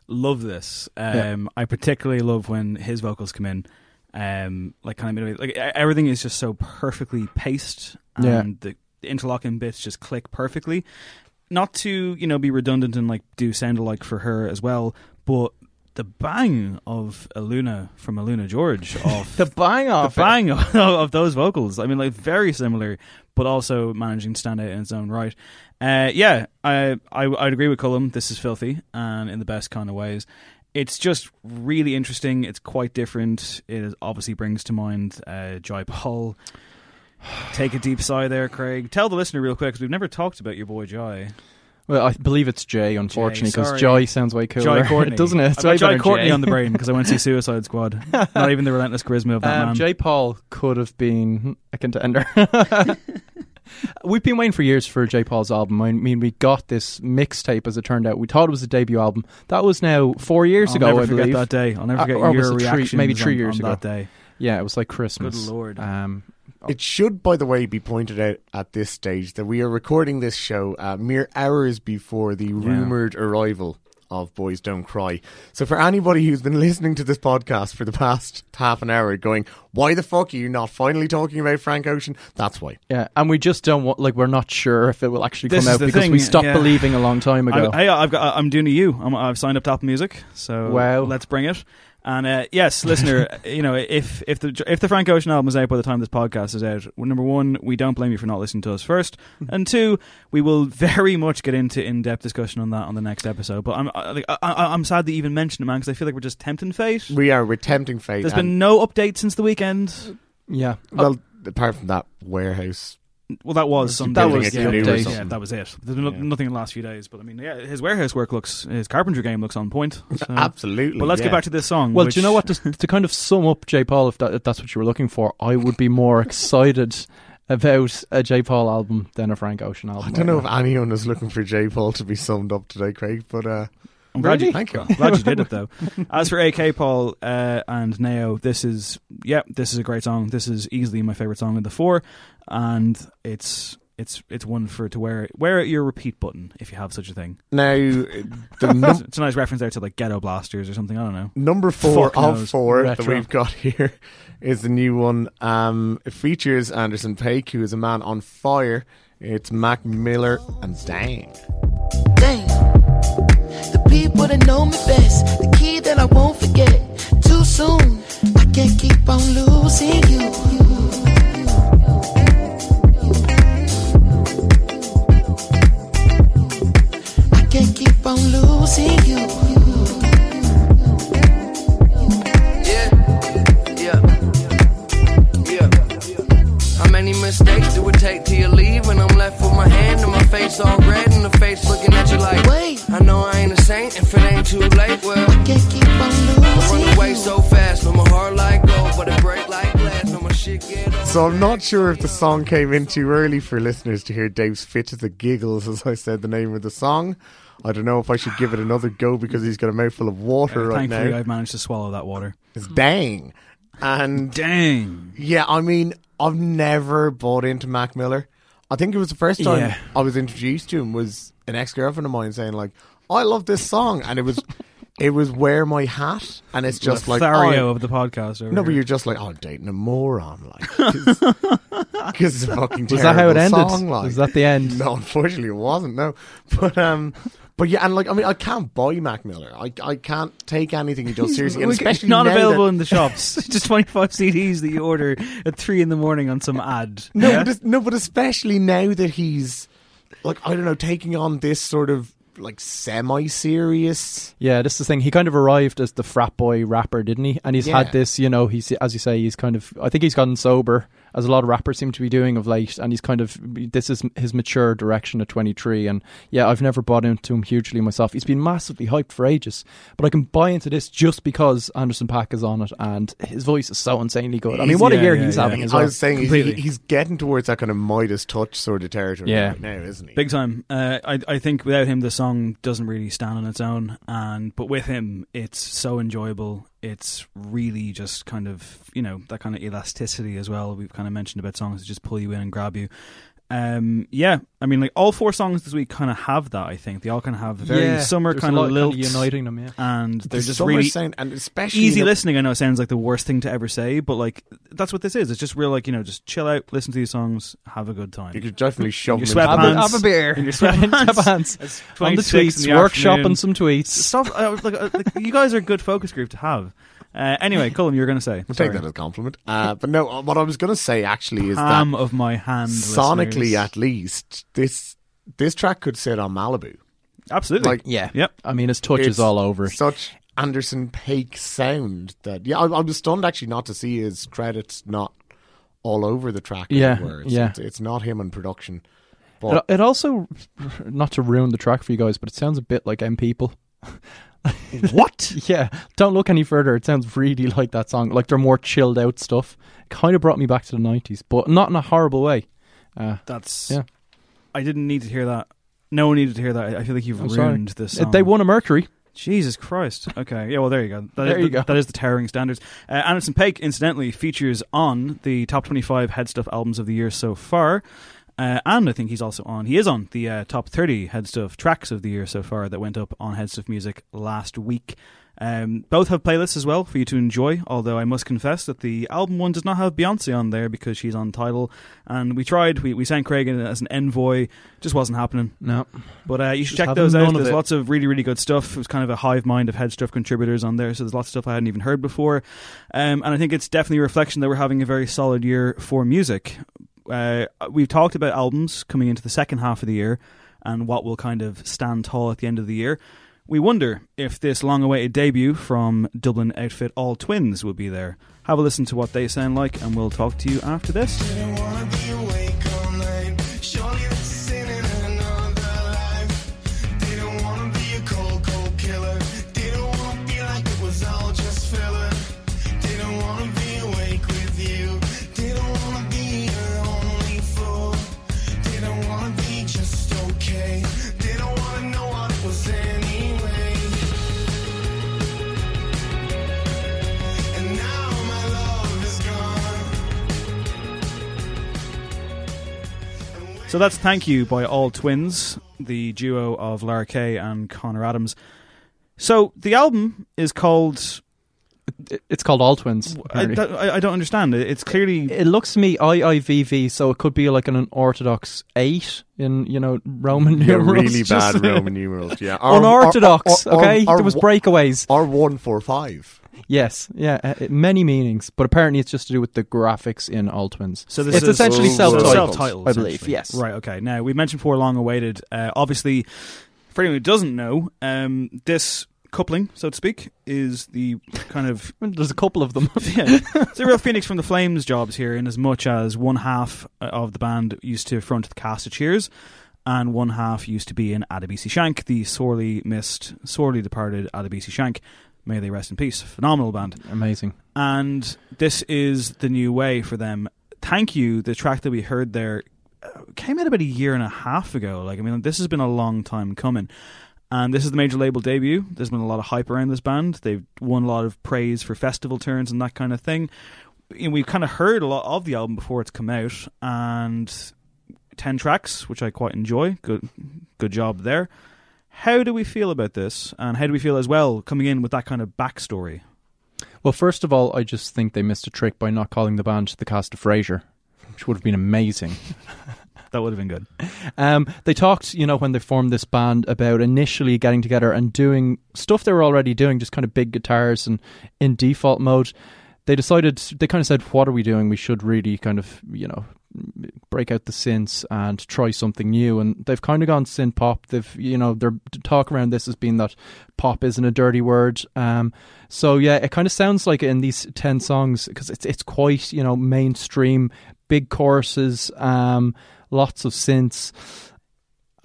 love this. Um, Yeah. I particularly love when his vocals come in. Um, like kind of midway, like e- everything is just so perfectly paced, and Yeah. the, the interlocking bits just click perfectly. Not to you know be redundant and like do sound alike for her as well, but the bang of Aluna from AlunaGeorge off the bang the off it. bang of, of those vocals. I mean, like very similar, but also managing to stand out in its own right. Uh, yeah, I, I I'd agree with Cullum. This is filthy and in the best kind of ways. It's just really interesting. It's quite different. It is, obviously brings to mind uh, Jai Paul. Take a deep sigh there, Craig. Tell the listener real quick because we've never talked about your boy Jai. Well, I believe it's Jay, unfortunately, because. Joy sounds way cooler. Jai Courtney, doesn't it? It's I've Jai Courtney Jay. on the brain because I went to see Suicide Squad. Not even the relentless charisma of that Um, man. Jay Paul could have been a contender. We've been waiting for years for Jay Paul's album. I mean, we got this mixtape as it turned out. We thought it was a debut album. That was now four years I'll ago. never I forget believe. that day. I'll never Uh, forget or was your reactions maybe three on- years on ago. that day. Yeah, it was like Christmas. Good lord. Um, It should, by the way, be pointed out at this stage that we are recording this show uh, mere hours before the rumored arrival of Boys Don't Cry. So, for anybody who's been listening to this podcast for the past half an hour, going, "Why the fuck are you not finally talking about Frank Ocean?" That's why. yeah, and we just don't want, like, we're not sure if it will actually This come out because thing, we stopped yeah. believing a long time ago. I, hey, I've got. I'm doing a U. I'm, I've signed up to Apple Music, so Wow. let's bring it. And uh, yes, listener, you know if if the if the Frank Ocean album is out by the time this podcast is out, well, number one, we don't blame you for not listening to us first, and two, we will very much get into in depth discussion on that on the next episode. But I'm I, I, I, I'm sad that you even mentioned it, man, because I feel like we're just tempting fate. We are. We're tempting fate. There's been no update since the weekend. yeah. well, apart from that warehouse. Well, that was Was some he building days, a yeah, canoe or days, something? yeah, that was it. There's been no- Yeah. nothing in the last few days, but I mean, yeah, his warehouse work looks, his carpentry game looks on point. So. Absolutely. But let's yeah. get back to this song. Well, which, do you know what? To, to kind of sum up J. Paul, if, that, if that's what you were looking for, I would be more excited about a J. Paul album than a Frank Ocean album. I don't know if anyone is looking for J. Paul to be summed up today, Craig, but uh, I'm glad you, Thank you. I'm glad you did it though. As for AK Paul uh, and Nao, this is yeah, this is a great song. This is easily my favorite song of the four, and it's it's it's one for to wear wear your repeat button if you have such a thing. now the num- It's a nice reference there to like Ghetto Blasters or something. I don't know. number four Fuck of knows. four that we've got here is the new one. Um, it features Anderson Paak, who is a man on fire. It's Mac Miller and Stang. Dang. The people that know me best, the key that I won't forget. Too soon, I can't keep on losing you. I can't keep on losing you. Yeah. Many mistakes do it take till you leave? And I'm left with my hand and my face all red, and the face looking at you like, Wait. I know I ain't a saint, if it ain't too late, well, I can't keep on I run away so fast, no my heart like gold, but it break like glass, no my shit get old. So I'm not sure if the song came in too early for listeners to hear Dave's fit of the giggles as I said the name of the song. I don't know if I should give it another go because he's got a mouthful of water right Thankfully, now. I've managed to swallow that water. It's dang. And Dang. yeah, I mean, I've never bought into Mac Miller. I think it was the first time Yeah. I was introduced to him was an ex girlfriend of mine saying like, "I love this song," and it was, it was "Wear My Hat," and it's just like Lothario oh, of the podcast. Over no, but you're just like, "Oh, I'm dating a moron." like because it's a fucking Was that how it ended? Song, like. Was that the end? No, unfortunately, it wasn't. No, but um, but yeah, and like I mean, I can't buy Mac Miller. I I can't take anything he does seriously, and especially not available that- in the shops. Just 25 CDs that you order at 3 in the morning on some ad. No, Yeah? but no, but especially now that he's like I don't know, taking on this sort of like semi-serious. Yeah, this is the thing. He kind of arrived as the frat boy rapper, didn't he? And he's Yeah. had this, you know, he's as you say, he's kind of. I think he's gotten sober, as a lot of rappers seem to be doing of late. And he's kind of this is his mature direction at 23. And yeah, I've never bought into him hugely myself. He's been massively hyped for ages, but I can buy into this just because Anderson Paak is on it, and his voice is so insanely good. I mean, what a year yeah, he's yeah. having as I was saying he's, he's getting towards that kind of Midas touch sort of territory Yeah. right now, isn't he? Big time. Uh, I I think without him, the song doesn't really stand on its own. And but with him, it's so enjoyable. It's really just kind of you know that kind of elasticity as well. We've kind of mentioned about songs that just pull you in and grab you. Um, yeah, I mean, like all four songs this week kind of have that. I think they all kind of have very Yeah, summer kind of lot lilt, kinda uniting them, yeah. and they're The just really sound, and especially easy the- listening. I know it sounds like the worst thing to ever say, but like that's what this is. It's just real, like you know, just chill out, listen to these songs, have a good time. You could definitely shove your sweatpants, the- Have a beer. in your sweatpants, Sweatpants. On the tweets, the workshopping afternoon. some tweets. Stop! Uh, like, uh, like, you guys are a good focus group to have. Uh, anyway, Colin, you were going to say. We'll Sorry. take that as a compliment. Uh, but no, uh, what I was going to say actually is Palm that of my hand, sonically, listeners. at least, this this track could sit on Malibu. Absolutely. Like, Yeah. Yep. I mean, his touch is all over. Such Anderson Paak sound that yeah, I, I was stunned actually not to see his credits not all over the track. Yeah. It's, yeah. it's, it's not him in production. But It, it also, not to ruin the track for you guys, but it sounds a bit like M People. what? yeah, don't look any further. It sounds really like that song. Like they're more chilled out stuff. Kind of brought me back to the nineties, but not in a horrible way. Uh, That's. Yeah. I didn't need to hear that. No one needed to hear that. I feel like you've I'm sorry. ruined this. Uh, Song. They won a Mercury. Jesus Christ. Okay. Yeah, well, there you go. That There is, you go. That is the towering standards. Uh, Anderson Paak, incidentally, features on the top 25 Head Stuff albums of the year so far. Uh, and I think he's also on, he is on the uh, top 30 Head Stuff tracks of the year so far that went up on Head Stuff Music last week. Um, both have playlists as well for you to enjoy, although I must confess that the album one does not have Beyonce on there because she's on Tidal. And we tried, we, we sent Craig in as an envoy, just wasn't happening. No. But uh, you should Just check those out. There's lots of really, really good stuff. It was kind of a hive mind of head stuff contributors on there, so there's lots of stuff I hadn't even heard before. Um, and I think it's definitely a reflection that we're having a very solid year for music. Uh, we've talked about albums coming into the second half of the year and what will kind of stand tall at the end of the year. We wonder if this long awaited debut from Dublin outfit All Twins will be there. Have a listen to what they sound like, and we'll talk to you after this. So that's Thank You by All Twins, the duo of Lar Kaye and Conor Adams. So the album is called. It's called All Twins. I, that- I, I don't understand. It- It's clearly. It looks to me IIVV, so it could be like an Orthodox eight in you know Roman Yeah, numerals. really bad Roman numerals. Yeah, Or- unorthodox. or- or- okay, or- there was or- breakaways. Or one four five. Yes, yeah, uh, it- many meanings, but apparently it's just to do with the graphics in All Twins. So this it's is essentially self-titled, self-titled, I believe. essentially. Yes, Right. Okay. Now we mentioned for long awaited. Uh, obviously, for anyone who doesn't know, um, this coupling, so to speak, is the kind of There's a couple of them. yeah, it's a real Phoenix from the Flames jobs here, in as much as one half uh, of the band used to front the cast of Cheers, and one half used to be in Adebisi Shank, the sorely missed, sorely departed Adebisi Shank. May they rest in peace. Phenomenal band. Amazing. And this is the new way for them. Thank you. The track that we heard there uh, came out about a year and a half ago. Like, I mean, this has been a long time coming. And this is the major label debut. There's been a lot of hype around this band. They've won a lot of praise for festival turns and that kind of thing. And we've kind of heard a lot of the album before it's come out, and ten tracks, which I quite enjoy. Good, good job there. How do we feel about this, and how do we feel as well coming in with that kind of backstory? Well, first of all, I just think they missed a trick by not calling the band the cast of Frasier. which would have been amazing. that would have been good. Um, they talked, you know, when they formed this band about initially getting together and doing stuff they were already doing, just kind of big guitars and in default mode. They decided, they kind of said, what are we doing? We should really kind of, you know, break out the synths and try something new. And they've kind of gone synth pop. They've, you know, their talk around this has been that pop isn't a dirty word. Um, so yeah, it kind of sounds like in these ten songs because it's it's quite you know mainstream, big choruses, um, lots of synths.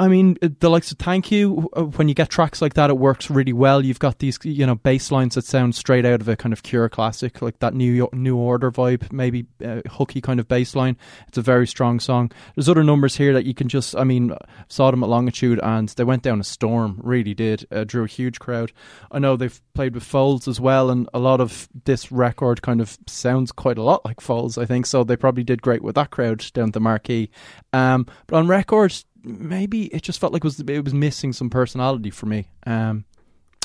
I mean, the likes of Thank You, uh, when you get tracks like that, it works really well. You've got these, you know, bass lines that sound straight out of a kind of Cure classic, like that New York, New Order vibe, maybe uh, hooky kind of bass line. It's a very strong song. There's other numbers here that you can just, I mean, saw them at Longitude and they went down a storm, really did. Uh, drew a huge crowd. I know they've played with Foals as well, and a lot of this record kind of sounds quite a lot like Foals, I think. So they probably did great with that crowd down at the marquee. Um, but on records, maybe it just felt like it was it was missing some personality for me. Um,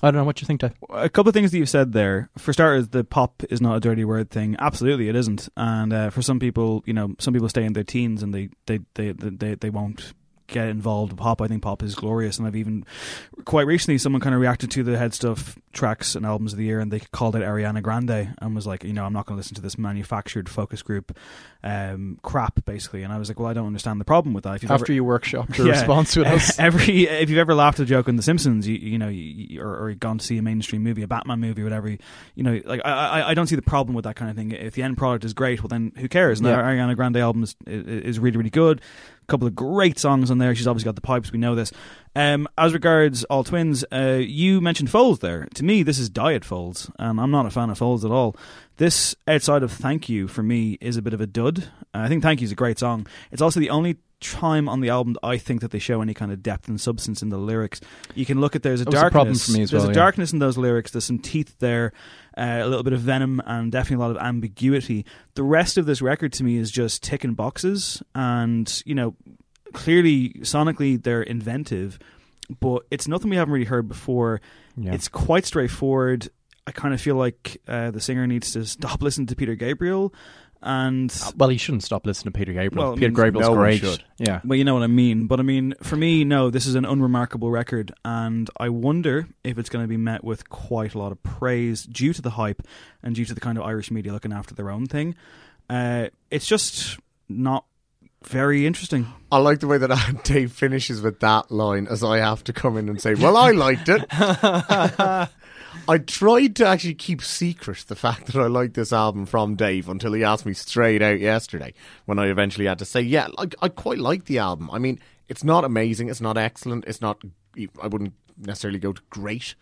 I don't know what you think, Dave. A couple of things that you've said there. For starters, the pop is not a dirty word thing. Absolutely, it isn't. And uh, for some people, you know, some people stay in their teens and they they they they, they, they won't get involved with pop. I think pop is glorious, and I've even quite recently someone kind of reacted to the head stuff tracks and albums of the year, and they called it Ariana Grande and was like, you know, I'm not going to listen to this manufactured focus group um, crap, basically. And I was like, well, I don't understand the problem with that. If you've After ever, you workshopped your response with us. every if you've ever laughed at a joke in The Simpsons, you, you know, you, or, or gone to see a mainstream movie, a Batman movie, whatever, you know, like I, I, I don't see the problem with that kind of thing. If the end product is great, well, then who cares? And Yeah. the Ariana Grande album is, is really, really good. Couple of great songs on there. She's obviously got the pipes. We know this. Um, as regards all twins, uh, you mentioned Foals there. To me, this is diet Foals, and I'm not a fan of Foals at all. This outside of Thank You for me is a bit of a dud. I think Thank You is a great song. It's also the only time on the album that I think that they show any kind of depth and substance in the lyrics. You can look at there's a a darkness. problem for me as there's well, a yeah. darkness in those lyrics. There's some teeth there, uh, a little bit of venom, and definitely a lot of ambiguity. The rest of this record to me is just ticking boxes, and you know, clearly sonically they're inventive, but it's nothing we haven't really heard before. Yeah. It's quite straightforward. I kind of feel like uh, the singer needs to stop listening to Peter Gabriel. And well, he shouldn't stop listening to Peter Gabriel. Well, Peter mean, Gabriel's no great. should. Yeah. well, you know what I mean. But I mean, for me, no, this is an unremarkable record, and I wonder if it's going to be met with quite a lot of praise due to the hype and due to the kind of Irish media looking after their own thing. Uh, it's just not very interesting. I like the way that Dave finishes with that line as I have to come in and say, Well, I liked it. I tried to actually keep secret the fact that I liked this album from Dave until he asked me straight out yesterday when I eventually had to say, Yeah, like, I quite like the album. I mean, it's not amazing, it's not excellent, it's not, I wouldn't necessarily go to great.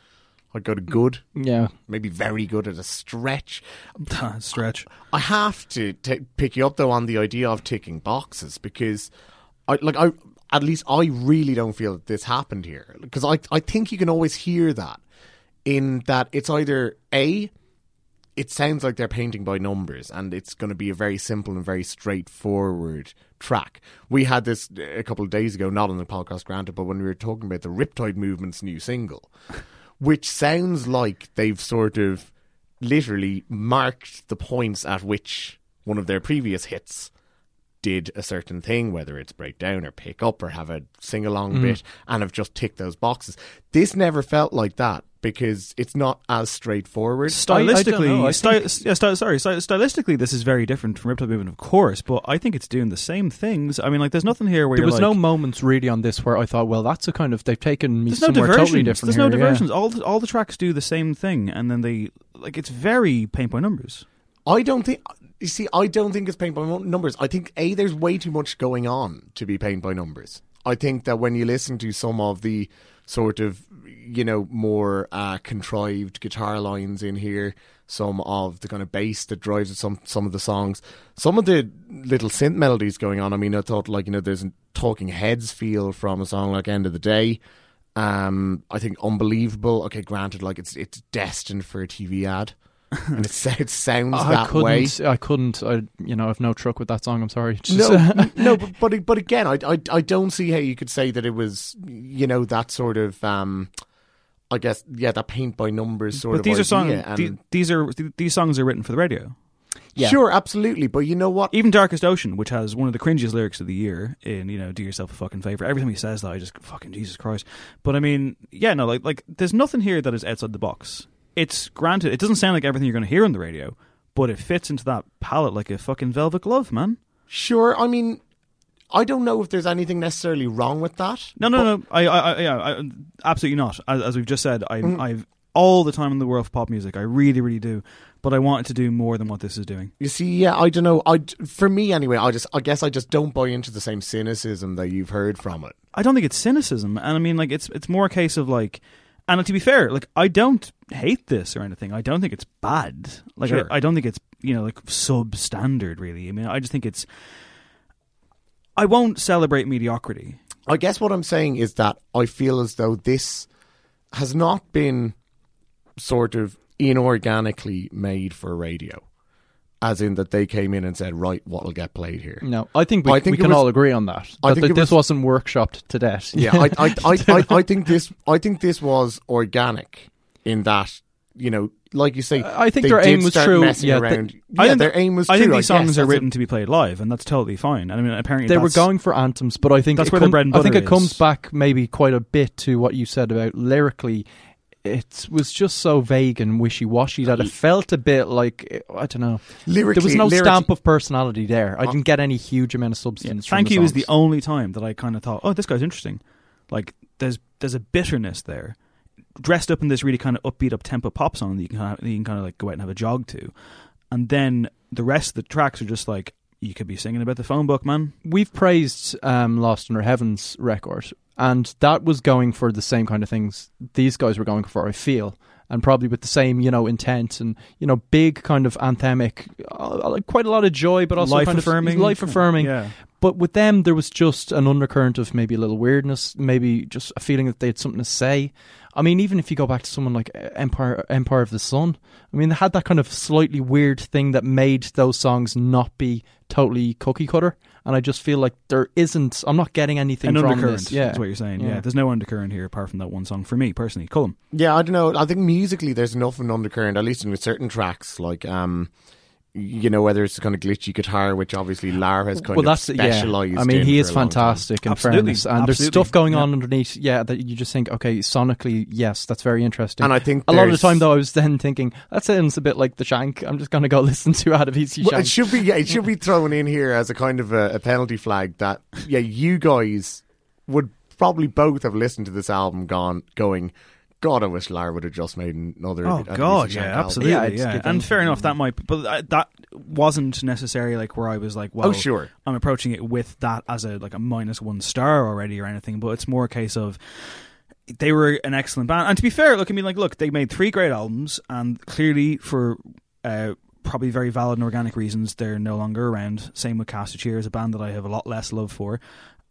I'd go to good. Yeah. Maybe very good at a stretch. Stretch. I have to t- pick you up though on the idea of ticking boxes because, I like I at least I really don't feel that this happened here because I I think you can always hear that in that it's either a it sounds like they're painting by numbers and it's going to be a very simple and very straightforward track. We had this a couple of days ago, not on the podcast, granted, but when we were talking about the Riptide Movement's new single, which sounds like they've sort of literally marked the points at which one of their previous hits did a certain thing, whether it's break down or pick up or have a sing along Mm. bit, and have just ticked those boxes. This never felt like that because it's not as straightforward. Stylistically, I sty- think- yeah, sty- sorry, sty- stylistically, this is very different from Riptide Movement, of course. But I think it's doing the same things. I mean, like, there's nothing here where There you're was like, no moments really on this where I thought, well, that's a kind of they've taken me There's no somewhere diversions. totally different. There's no here, yeah. diversions. All the, all the tracks do the same thing, and then they like it's very paint by numbers. I don't think. You see, I don't think it's paint by nu- numbers. I think a there's way too much going on to be paint by numbers. I think that when you listen to some of the sort of you know more uh, contrived guitar lines in here, some of the kind of bass that drives some some of the songs, some of the little synth melodies going on. I mean, I thought like you know there's a Talking Heads feel from a song like End of the Day. Um, I think unbelievable. Okay, granted, like it's it's destined for a TV ad, and it, sa- it sounds I that way. couldn't. I couldn't. I you know I've no truck with that song. I'm sorry. Just- No, no, but, but but again, I, I I don't see how you could say that it was you know that sort of um, I guess yeah that paint by numbers sort but of these are songs. idea, these are th- these songs are written for the radio. Yeah. Sure, absolutely. But you know what? Even Darkest Ocean, which has one of the cringiest lyrics of the year in, you know, Do Yourself a Fucking Favor. Every time he says that, I just fucking Jesus Christ. But I mean, yeah, no, like, like there's nothing here that is outside the box. It's granted, it doesn't sound like everything you're going to hear on the radio, but it fits into that palette like a fucking velvet glove, man. Sure, I mean, I don't know if there's anything necessarily wrong with that. No, no, no. I, I, I, yeah, I, absolutely not. As, as we've just said, I, Mm. I've all the time in the world for pop music. I really, really do. But I want it to do more than what this is doing. You see, yeah, I don't know. I for me anyway. I just, I guess, I just don't buy into the same cynicism that you've heard from it. I don't think it's cynicism, and I mean, like, it's it's more a case of like, and to be fair, like, I don't hate this or anything. I don't think it's bad. Like, Sure. I, I don't think it's you know like substandard. Really, I mean, I just think it's. I won't celebrate mediocrity. I guess what I'm saying is that I feel as though this has not been sort of inorganically made for radio. As in that they came in and said, right, what will get played here? No, I think we, I think we can was- all agree on that. I think that this was- wasn't workshopped to death. Yeah, I, I, I, I, I think this, I think this was organic in that, you know, like you say, I think they their did aim was true. Messing Yeah, they- around. I yeah, think their aim was I true. think these guess. songs are written a- to be played live, and that's totally fine. I mean, apparently they were going for anthems, but I think That's it where their come- bread and I think butter it comes back maybe quite a bit to what you said about lyrically. It was just so vague and wishy washy that it felt a bit like I don't know. there was no lyric- stamp of personality there. I Uh, didn't get any huge amount of substance. from Thank the you is the only time that I kind of thought, oh, this guy's interesting. Like there's there's a bitterness there, dressed up in this really kind of upbeat, up tempo pop song that you can kind of, you can kind of like go out and have a jog to, and then the rest of the tracks are just like you could be singing about the phone book, man. We've praised um, Lost Under Heaven's record, and that was going for the same kind of things these guys were going for. I feel, and probably with the same you know intent and you know big kind of anthemic, uh, quite a lot of joy, but also Life kind affirming. of life affirming. Yeah. But with them, there was just an undercurrent of maybe a little weirdness, maybe just a feeling that they had something to say. I mean, even if you go back to someone like Empire, Empire of the Sun, I mean, they had that kind of slightly weird thing that made those songs not be totally cookie cutter. And I just feel like there isn't. I'm not getting anything An from undercurrent, this. Yeah, that's what you're saying. Yeah. there's no undercurrent here apart from that one song for me personally. Cullum. Yeah, I don't know. I think musically there's enough of an undercurrent, at least in certain tracks, like um, you know, whether it's kind of glitchy guitar, which obviously Lar has kind well, of that's yeah. specialized. I mean, in he is a long time. fantastic. In Absolutely, fairness, and there's stuff going Yeah. on underneath. Yeah, that you just think, okay, sonically, yes, that's very interesting. And I think a lot of the time, though, I was then thinking that sounds a bit like the Shank. I'm just going to go listen to out of EC Well, Shank. it should be yeah, it should be thrown in here as a kind of a, a penalty flag that yeah, you guys would probably both have listened to this album, gone going. God, I wish Lar would have just made another. Oh God, yeah, album. absolutely, Yeah, yeah. And fair enough, that might, but uh, that wasn't necessarily like where I was like, well, Oh, sure. I'm approaching it with that as a like a minus one star already or anything. But it's more a case of they were an excellent band. And to be fair, look, I mean, like, look, they made three great albums, and clearly for uh, probably very valid and organic reasons, they're no longer around. Same with Cast of Cheers, a band that I have a lot less love for,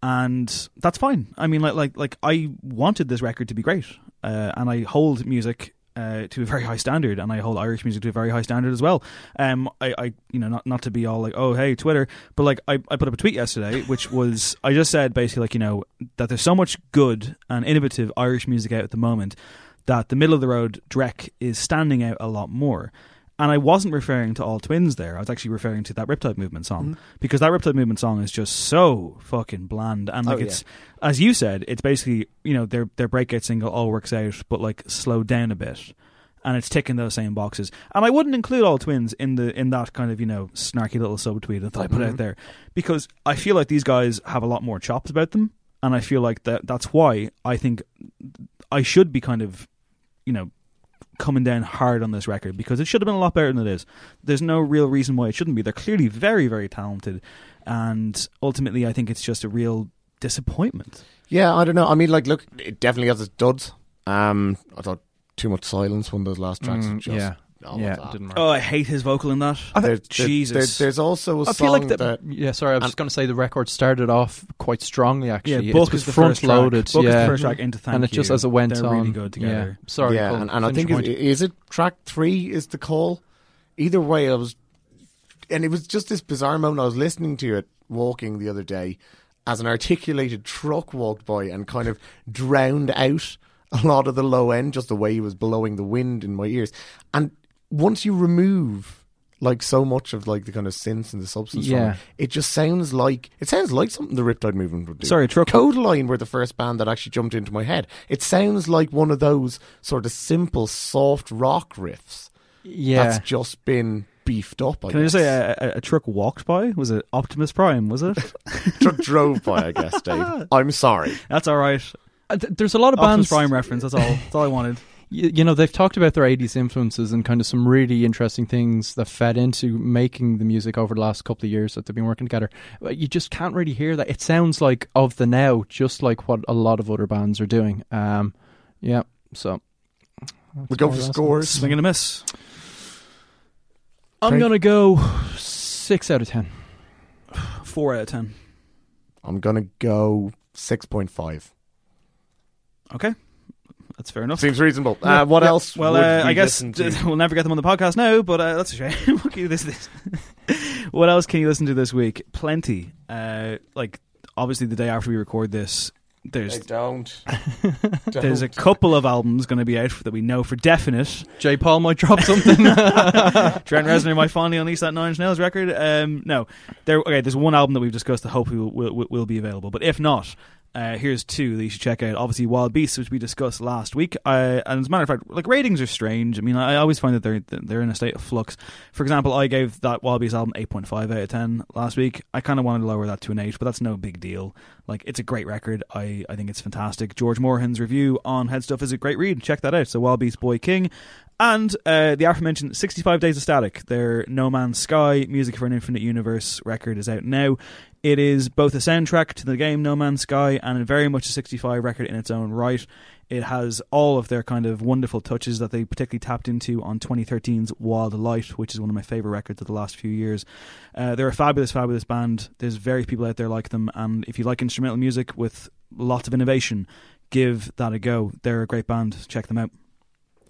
and that's fine. I mean, like, like, like I wanted this record to be great, uh, and I hold music. Uh, to a very high standard, and I hold Irish music to a very high standard as well. Um, I, I, you know, not not to be all like, oh, hey, Twitter, but like, I, I put up a tweet yesterday, which was, I just said basically like, you know, that there's so much good and innovative Irish music out at the moment that the middle of the road Drek is standing out a lot more. And I wasn't referring to All Twins there. I was actually referring to that Riptide Movement song Mm-hmm. because that Riptide Movement song is just so fucking bland. And like Oh, yeah. it's as you said, it's basically you know their their breakout single all works out, but like slowed down a bit, and it's ticking those same boxes. And I wouldn't include All Twins in the in that kind of you know snarky little subtweet that I put Mm-hmm. out there because I feel like these guys have a lot more chops about them, and I feel like that that's why I think I should be kind of you know coming down hard on this record because it should have been a lot better than it is. There's no real reason why it shouldn't be. They're clearly very, very talented, and ultimately, I think it's just a real disappointment. Yeah, I don't know. I mean, like, look, it definitely has its duds. Um, I thought too much silence. One of those last tracks. Mm, just, yeah. Oh, yeah, what's that? didn't work. Oh, I hate his vocal in that. There- there- Jesus. there- there's also a I song feel like the, that yeah. Sorry, I was just going to say the record started off quite strongly. Actually, Yeah, it Book was is front loaded. Book is yeah, the first track into Thank and it just You. as it went They're on, really good together. Yeah. Sorry, yeah, Colin, and, and I think your is, is it track three is the call. Either way, I was, and it was just this bizarre moment. I was listening to it walking the other day, as an articulated truck walked by and kind of drowned out a lot of the low end, just the way he was blowing the wind in my ears. And once you remove like so much of like the kind of synths and the substance. from Yeah. it. it just sounds like it sounds like something the Riptide Movement would do. Sorry, Truck. Codeline were the first band that actually jumped into my head. It sounds like one of those sort of simple, soft rock riffs. Yeah. that's just been beefed up. I Can I just say a, a, a truck walked by? Was it Optimus Prime? Was it? truck drove by? I guess, Dave. I'm sorry. That's all right. Uh, There's a lot of Optimus bands. Prime reference. That's all. That's all I wanted. You, you know they've talked about their 80s influences and kind of some really interesting things that fed into making the music over the last couple of years that they've been working together But you just can't really hear that it sounds like of the now just like what a lot of other bands are doing um yeah so We go more for or less scores. Swing and a miss. i'm Craig? gonna go six out of ten Four out of ten. I'm gonna go six point five. Okay, that's fair enough. Seems reasonable. Yeah, Uh, what yeah. else? Well, would uh, we I guess listen to? we'll never get them on the podcast now, but uh, that's a shame. okay, this, this. what else can you listen to this week? Plenty. Uh, like obviously, the day after we record this, there's I don't. there's a couple of albums going to be out that we know for definite. jay paul might drop something Trent Reznor might finally unleash that Nine Inch Nails record. Um, no, there. Okay, there's one album that we've discussed that hopefully will, will, will- will be available. But if not, uh, here's two that you should check out. Obviously, Wild Beasts, which we discussed last week. Uh, and as a matter of fact, like ratings are strange. I mean, I, always find that they're they're in a state of flux. For example, I gave that Wild Beasts album 8.5 out of 10 last week. I kind of wanted to lower that to an 8, but that's no big deal. Like, it's a great record. I, I think it's fantastic. George Moorhan's review on Head Stuff is a great read. Check that out. So, Wild Beasts Boy King. And uh, the aforementioned 65 Days of Static, their No Man's Sky Music for an Infinite Universe record is out now. It is both a soundtrack to the game No Man's Sky and very much a 65 record in its own right. It has all of their kind of wonderful touches that they particularly tapped into on 2013's Wild Light, which is one of my favourite records of the last few years. Uh, they're a fabulous, fabulous band. There's very people out there like them, and if you like instrumental music with lots of innovation, give that a go. They're a great band. Check them out.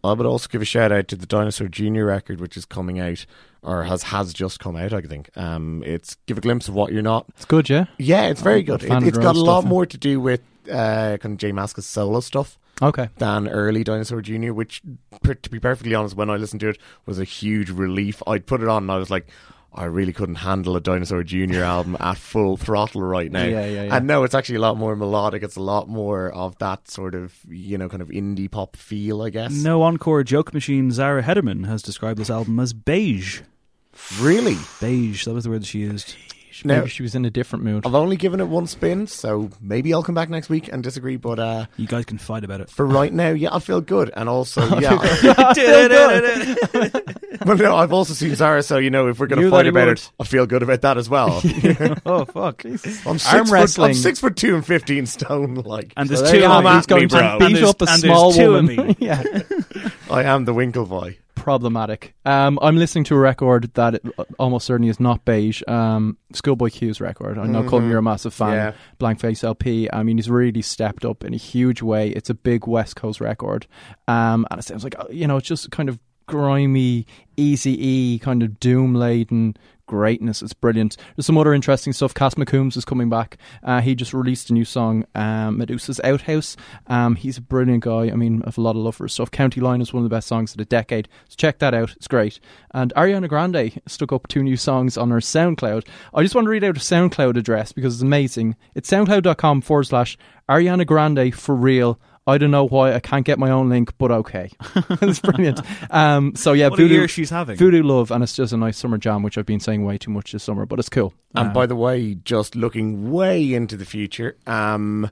I would also give a shout out to the Dinosaur Junior record, which is coming out or has has just come out. I think um, it's give a glimpse of what you're not. it's good yeah Yeah, it's very I'm good. It, has got a lot more to do with uh, kind of J Mascis's solo stuff okay than early Dinosaur Junior. Which, to be perfectly honest, when I listened to it, was a huge relief. I'd put it on and I was like. I really couldn't handle a Dinosaur Junior album at full throttle right now. Yeah, yeah, yeah. And no, it's actually a lot more melodic. It's a lot more of that sort of, you know, kind of indie pop feel, I guess. No encore joke machine Zara Hedderman has described this album as beige. Really? Beige, that was the word she used. Now, maybe she was in a different mood I've only given it one spin, so maybe I'll come back next week and disagree. But uh, You guys can fight about it. for right now, yeah, I feel good. And also, yeah. well, no, I've also seen Zara, so, you know, if we're going to fight about would. it, I feel good about that as well. oh, fuck. I'm six, Arm foot, I'm six foot two and 15 stone. Like, And there's there two you of go, me. He's going me, to bro. beat up a small two woman me. yeah I am the Winklevoy. problematic. Um, I'm listening to a record that it, almost certainly is not beige. Um, Schoolboy Q's record. I know, Colm, you're a massive fan. Yeah. Blank Face LP. I mean, he's really stepped up in a huge way. It's a big West Coast record, um, and it sounds like uh, you know, it's just kind of grimy, easy E, kind of doom laden greatness. It's brilliant. There's some other interesting stuff. Cass McCombs is coming back. Uh, he just released a new song, um, Medusa's Outhouse. Um, he's a brilliant guy. I mean, I have a lot of love for his stuff. County Line is one of the best songs of the decade. So check that out. It's great. And Ariana Grande stuck up two new songs on her SoundCloud. I just want to read out a SoundCloud address because it's amazing. It's soundcloud.com forward slash Ariana Grande for real. I don't know why I can't get my own link, but okay. it's brilliant. Um, so yeah, What a Voodoo, year she's having. Voodoo Love, and it's just a nice summer jam, which I've been saying way too much this summer, but it's cool. And Um, by the way, just looking way into the future, um,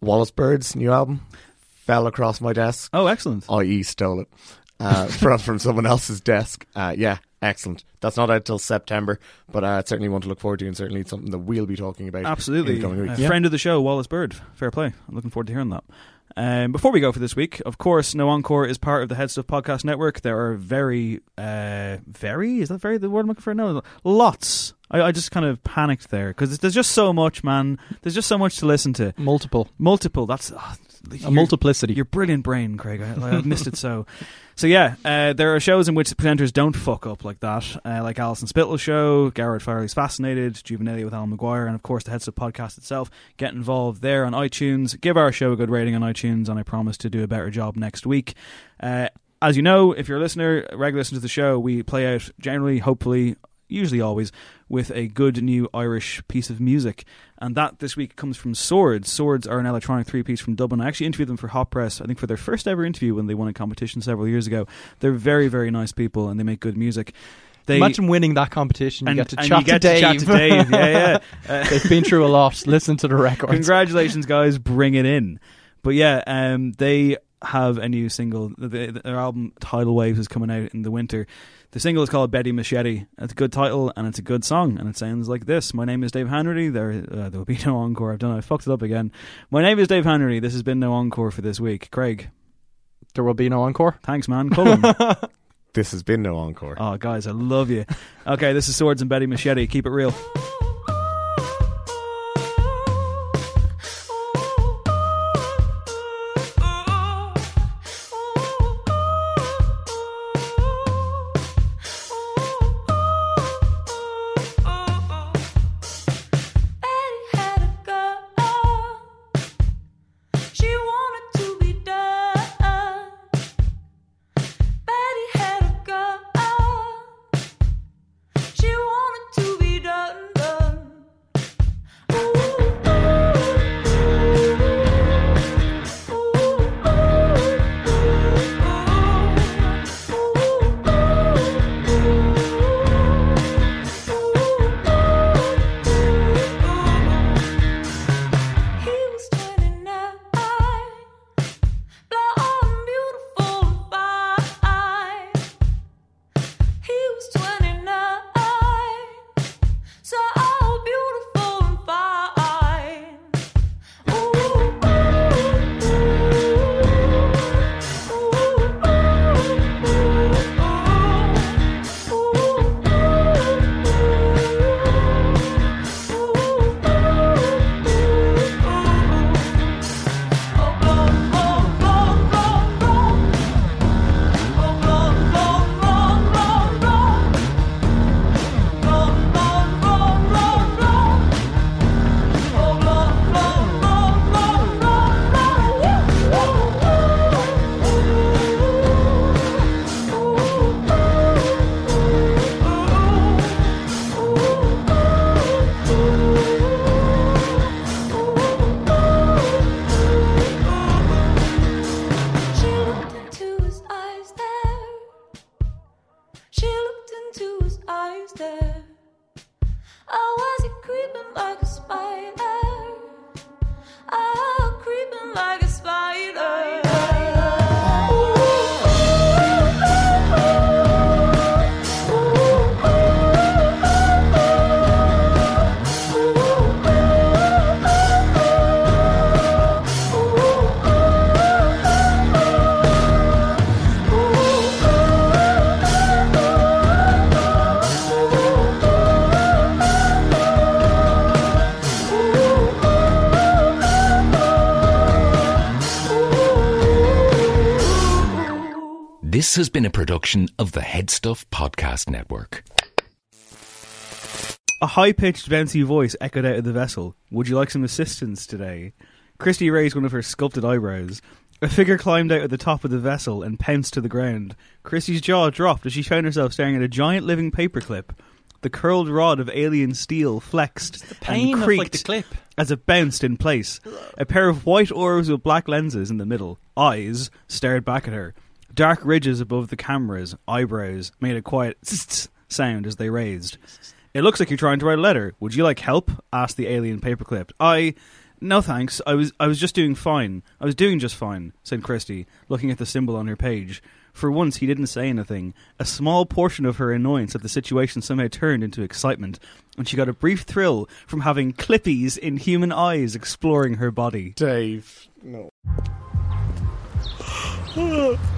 Wallis Bird's new album fell across my desk. Oh, excellent. i.e., stole it uh, from from someone else's desk. Uh, yeah, excellent. That's not out till September, but uh, it's certainly one to look forward to, and certainly it's something that we'll be talking about. Absolutely. in the coming A weeks. friend of the show, Wallace Bird. Fair play. I'm looking forward to hearing that. Um, before we go for this week, of course, No Encore is part of the Head Stuff Podcast Network. There are very, uh, very, is that very the word I'm looking for? No, lots. I, I just kind of panicked there because there's just so much, man. There's just so much to listen to. multiple. Multiple. That's oh, A you're- multiplicity. Your brilliant brain, Craig. I, I missed it so. So yeah, uh, there are shows in which presenters don't fuck up like that, uh, like Alison Spittle's show, Garrett Farley's Fascinated, Juvenalia with Alan McGuire, and of course the Head Stuff podcast itself. Get involved there on iTunes. Give our show a good rating on iTunes, and I promise to do a better job next week. Uh, as you know, if you're a listener, regular listener to the show, we play out generally, hopefully, usually always, with a good new Irish piece of music. And that this week comes from Swords. Swords are an electronic three piece from Dublin. I actually interviewed them for Hot Press, I think for their first ever interview when they won a competition several years ago. They're very, very nice people and they make good music. They, Imagine winning that competition. You get to and chat you get to to Dave. chat to Dave, yeah, yeah. Uh, They've been through a lot. Listen to the record. Congratulations, guys! Bring it in. But yeah, um, they have a new single. The, the- their album Tidal Waves is coming out in the winter. The single is called Betty Machete. It's a good title and it's a good song, and it sounds like this. My name is Dave Hanratty. There, uh, there will be no encore. I've done. it. I fucked it up again. My name is Dave Hanratty. This has been no encore for this week. Craig, there will be no encore. Thanks, man. Cullen. This has been no encore. oh, guys, I love you. Okay, this is Swords and Betty Machete. Keep it real. This has been a production of the Headstuff Podcast Network. A high pitched, bouncy voice echoed out of the vessel. Would you like some assistance today? Christy raised one of her sculpted eyebrows. A figure climbed out of the top of the vessel and pounced to the ground. Christy's jaw dropped as she found herself staring at a giant living paperclip. The curled rod of alien steel flexed and of, creaked like, the clip. as it bounced in place. A pair of white orbs with black lenses in the middle, eyes, stared back at her. Dark ridges above the cameras, eyebrows, made a quiet tss sound as they raised. It looks like you're trying to write a letter. Would you like help? asked the alien paperclip. I. No thanks. I was I was just doing fine. I was doing just fine, said Christie, looking at the symbol on her page. For once he didn't say anything. A small portion of her annoyance at the situation somehow turned into excitement, and she got a brief thrill from having Clippy's in human eyes exploring her body. Dave, no.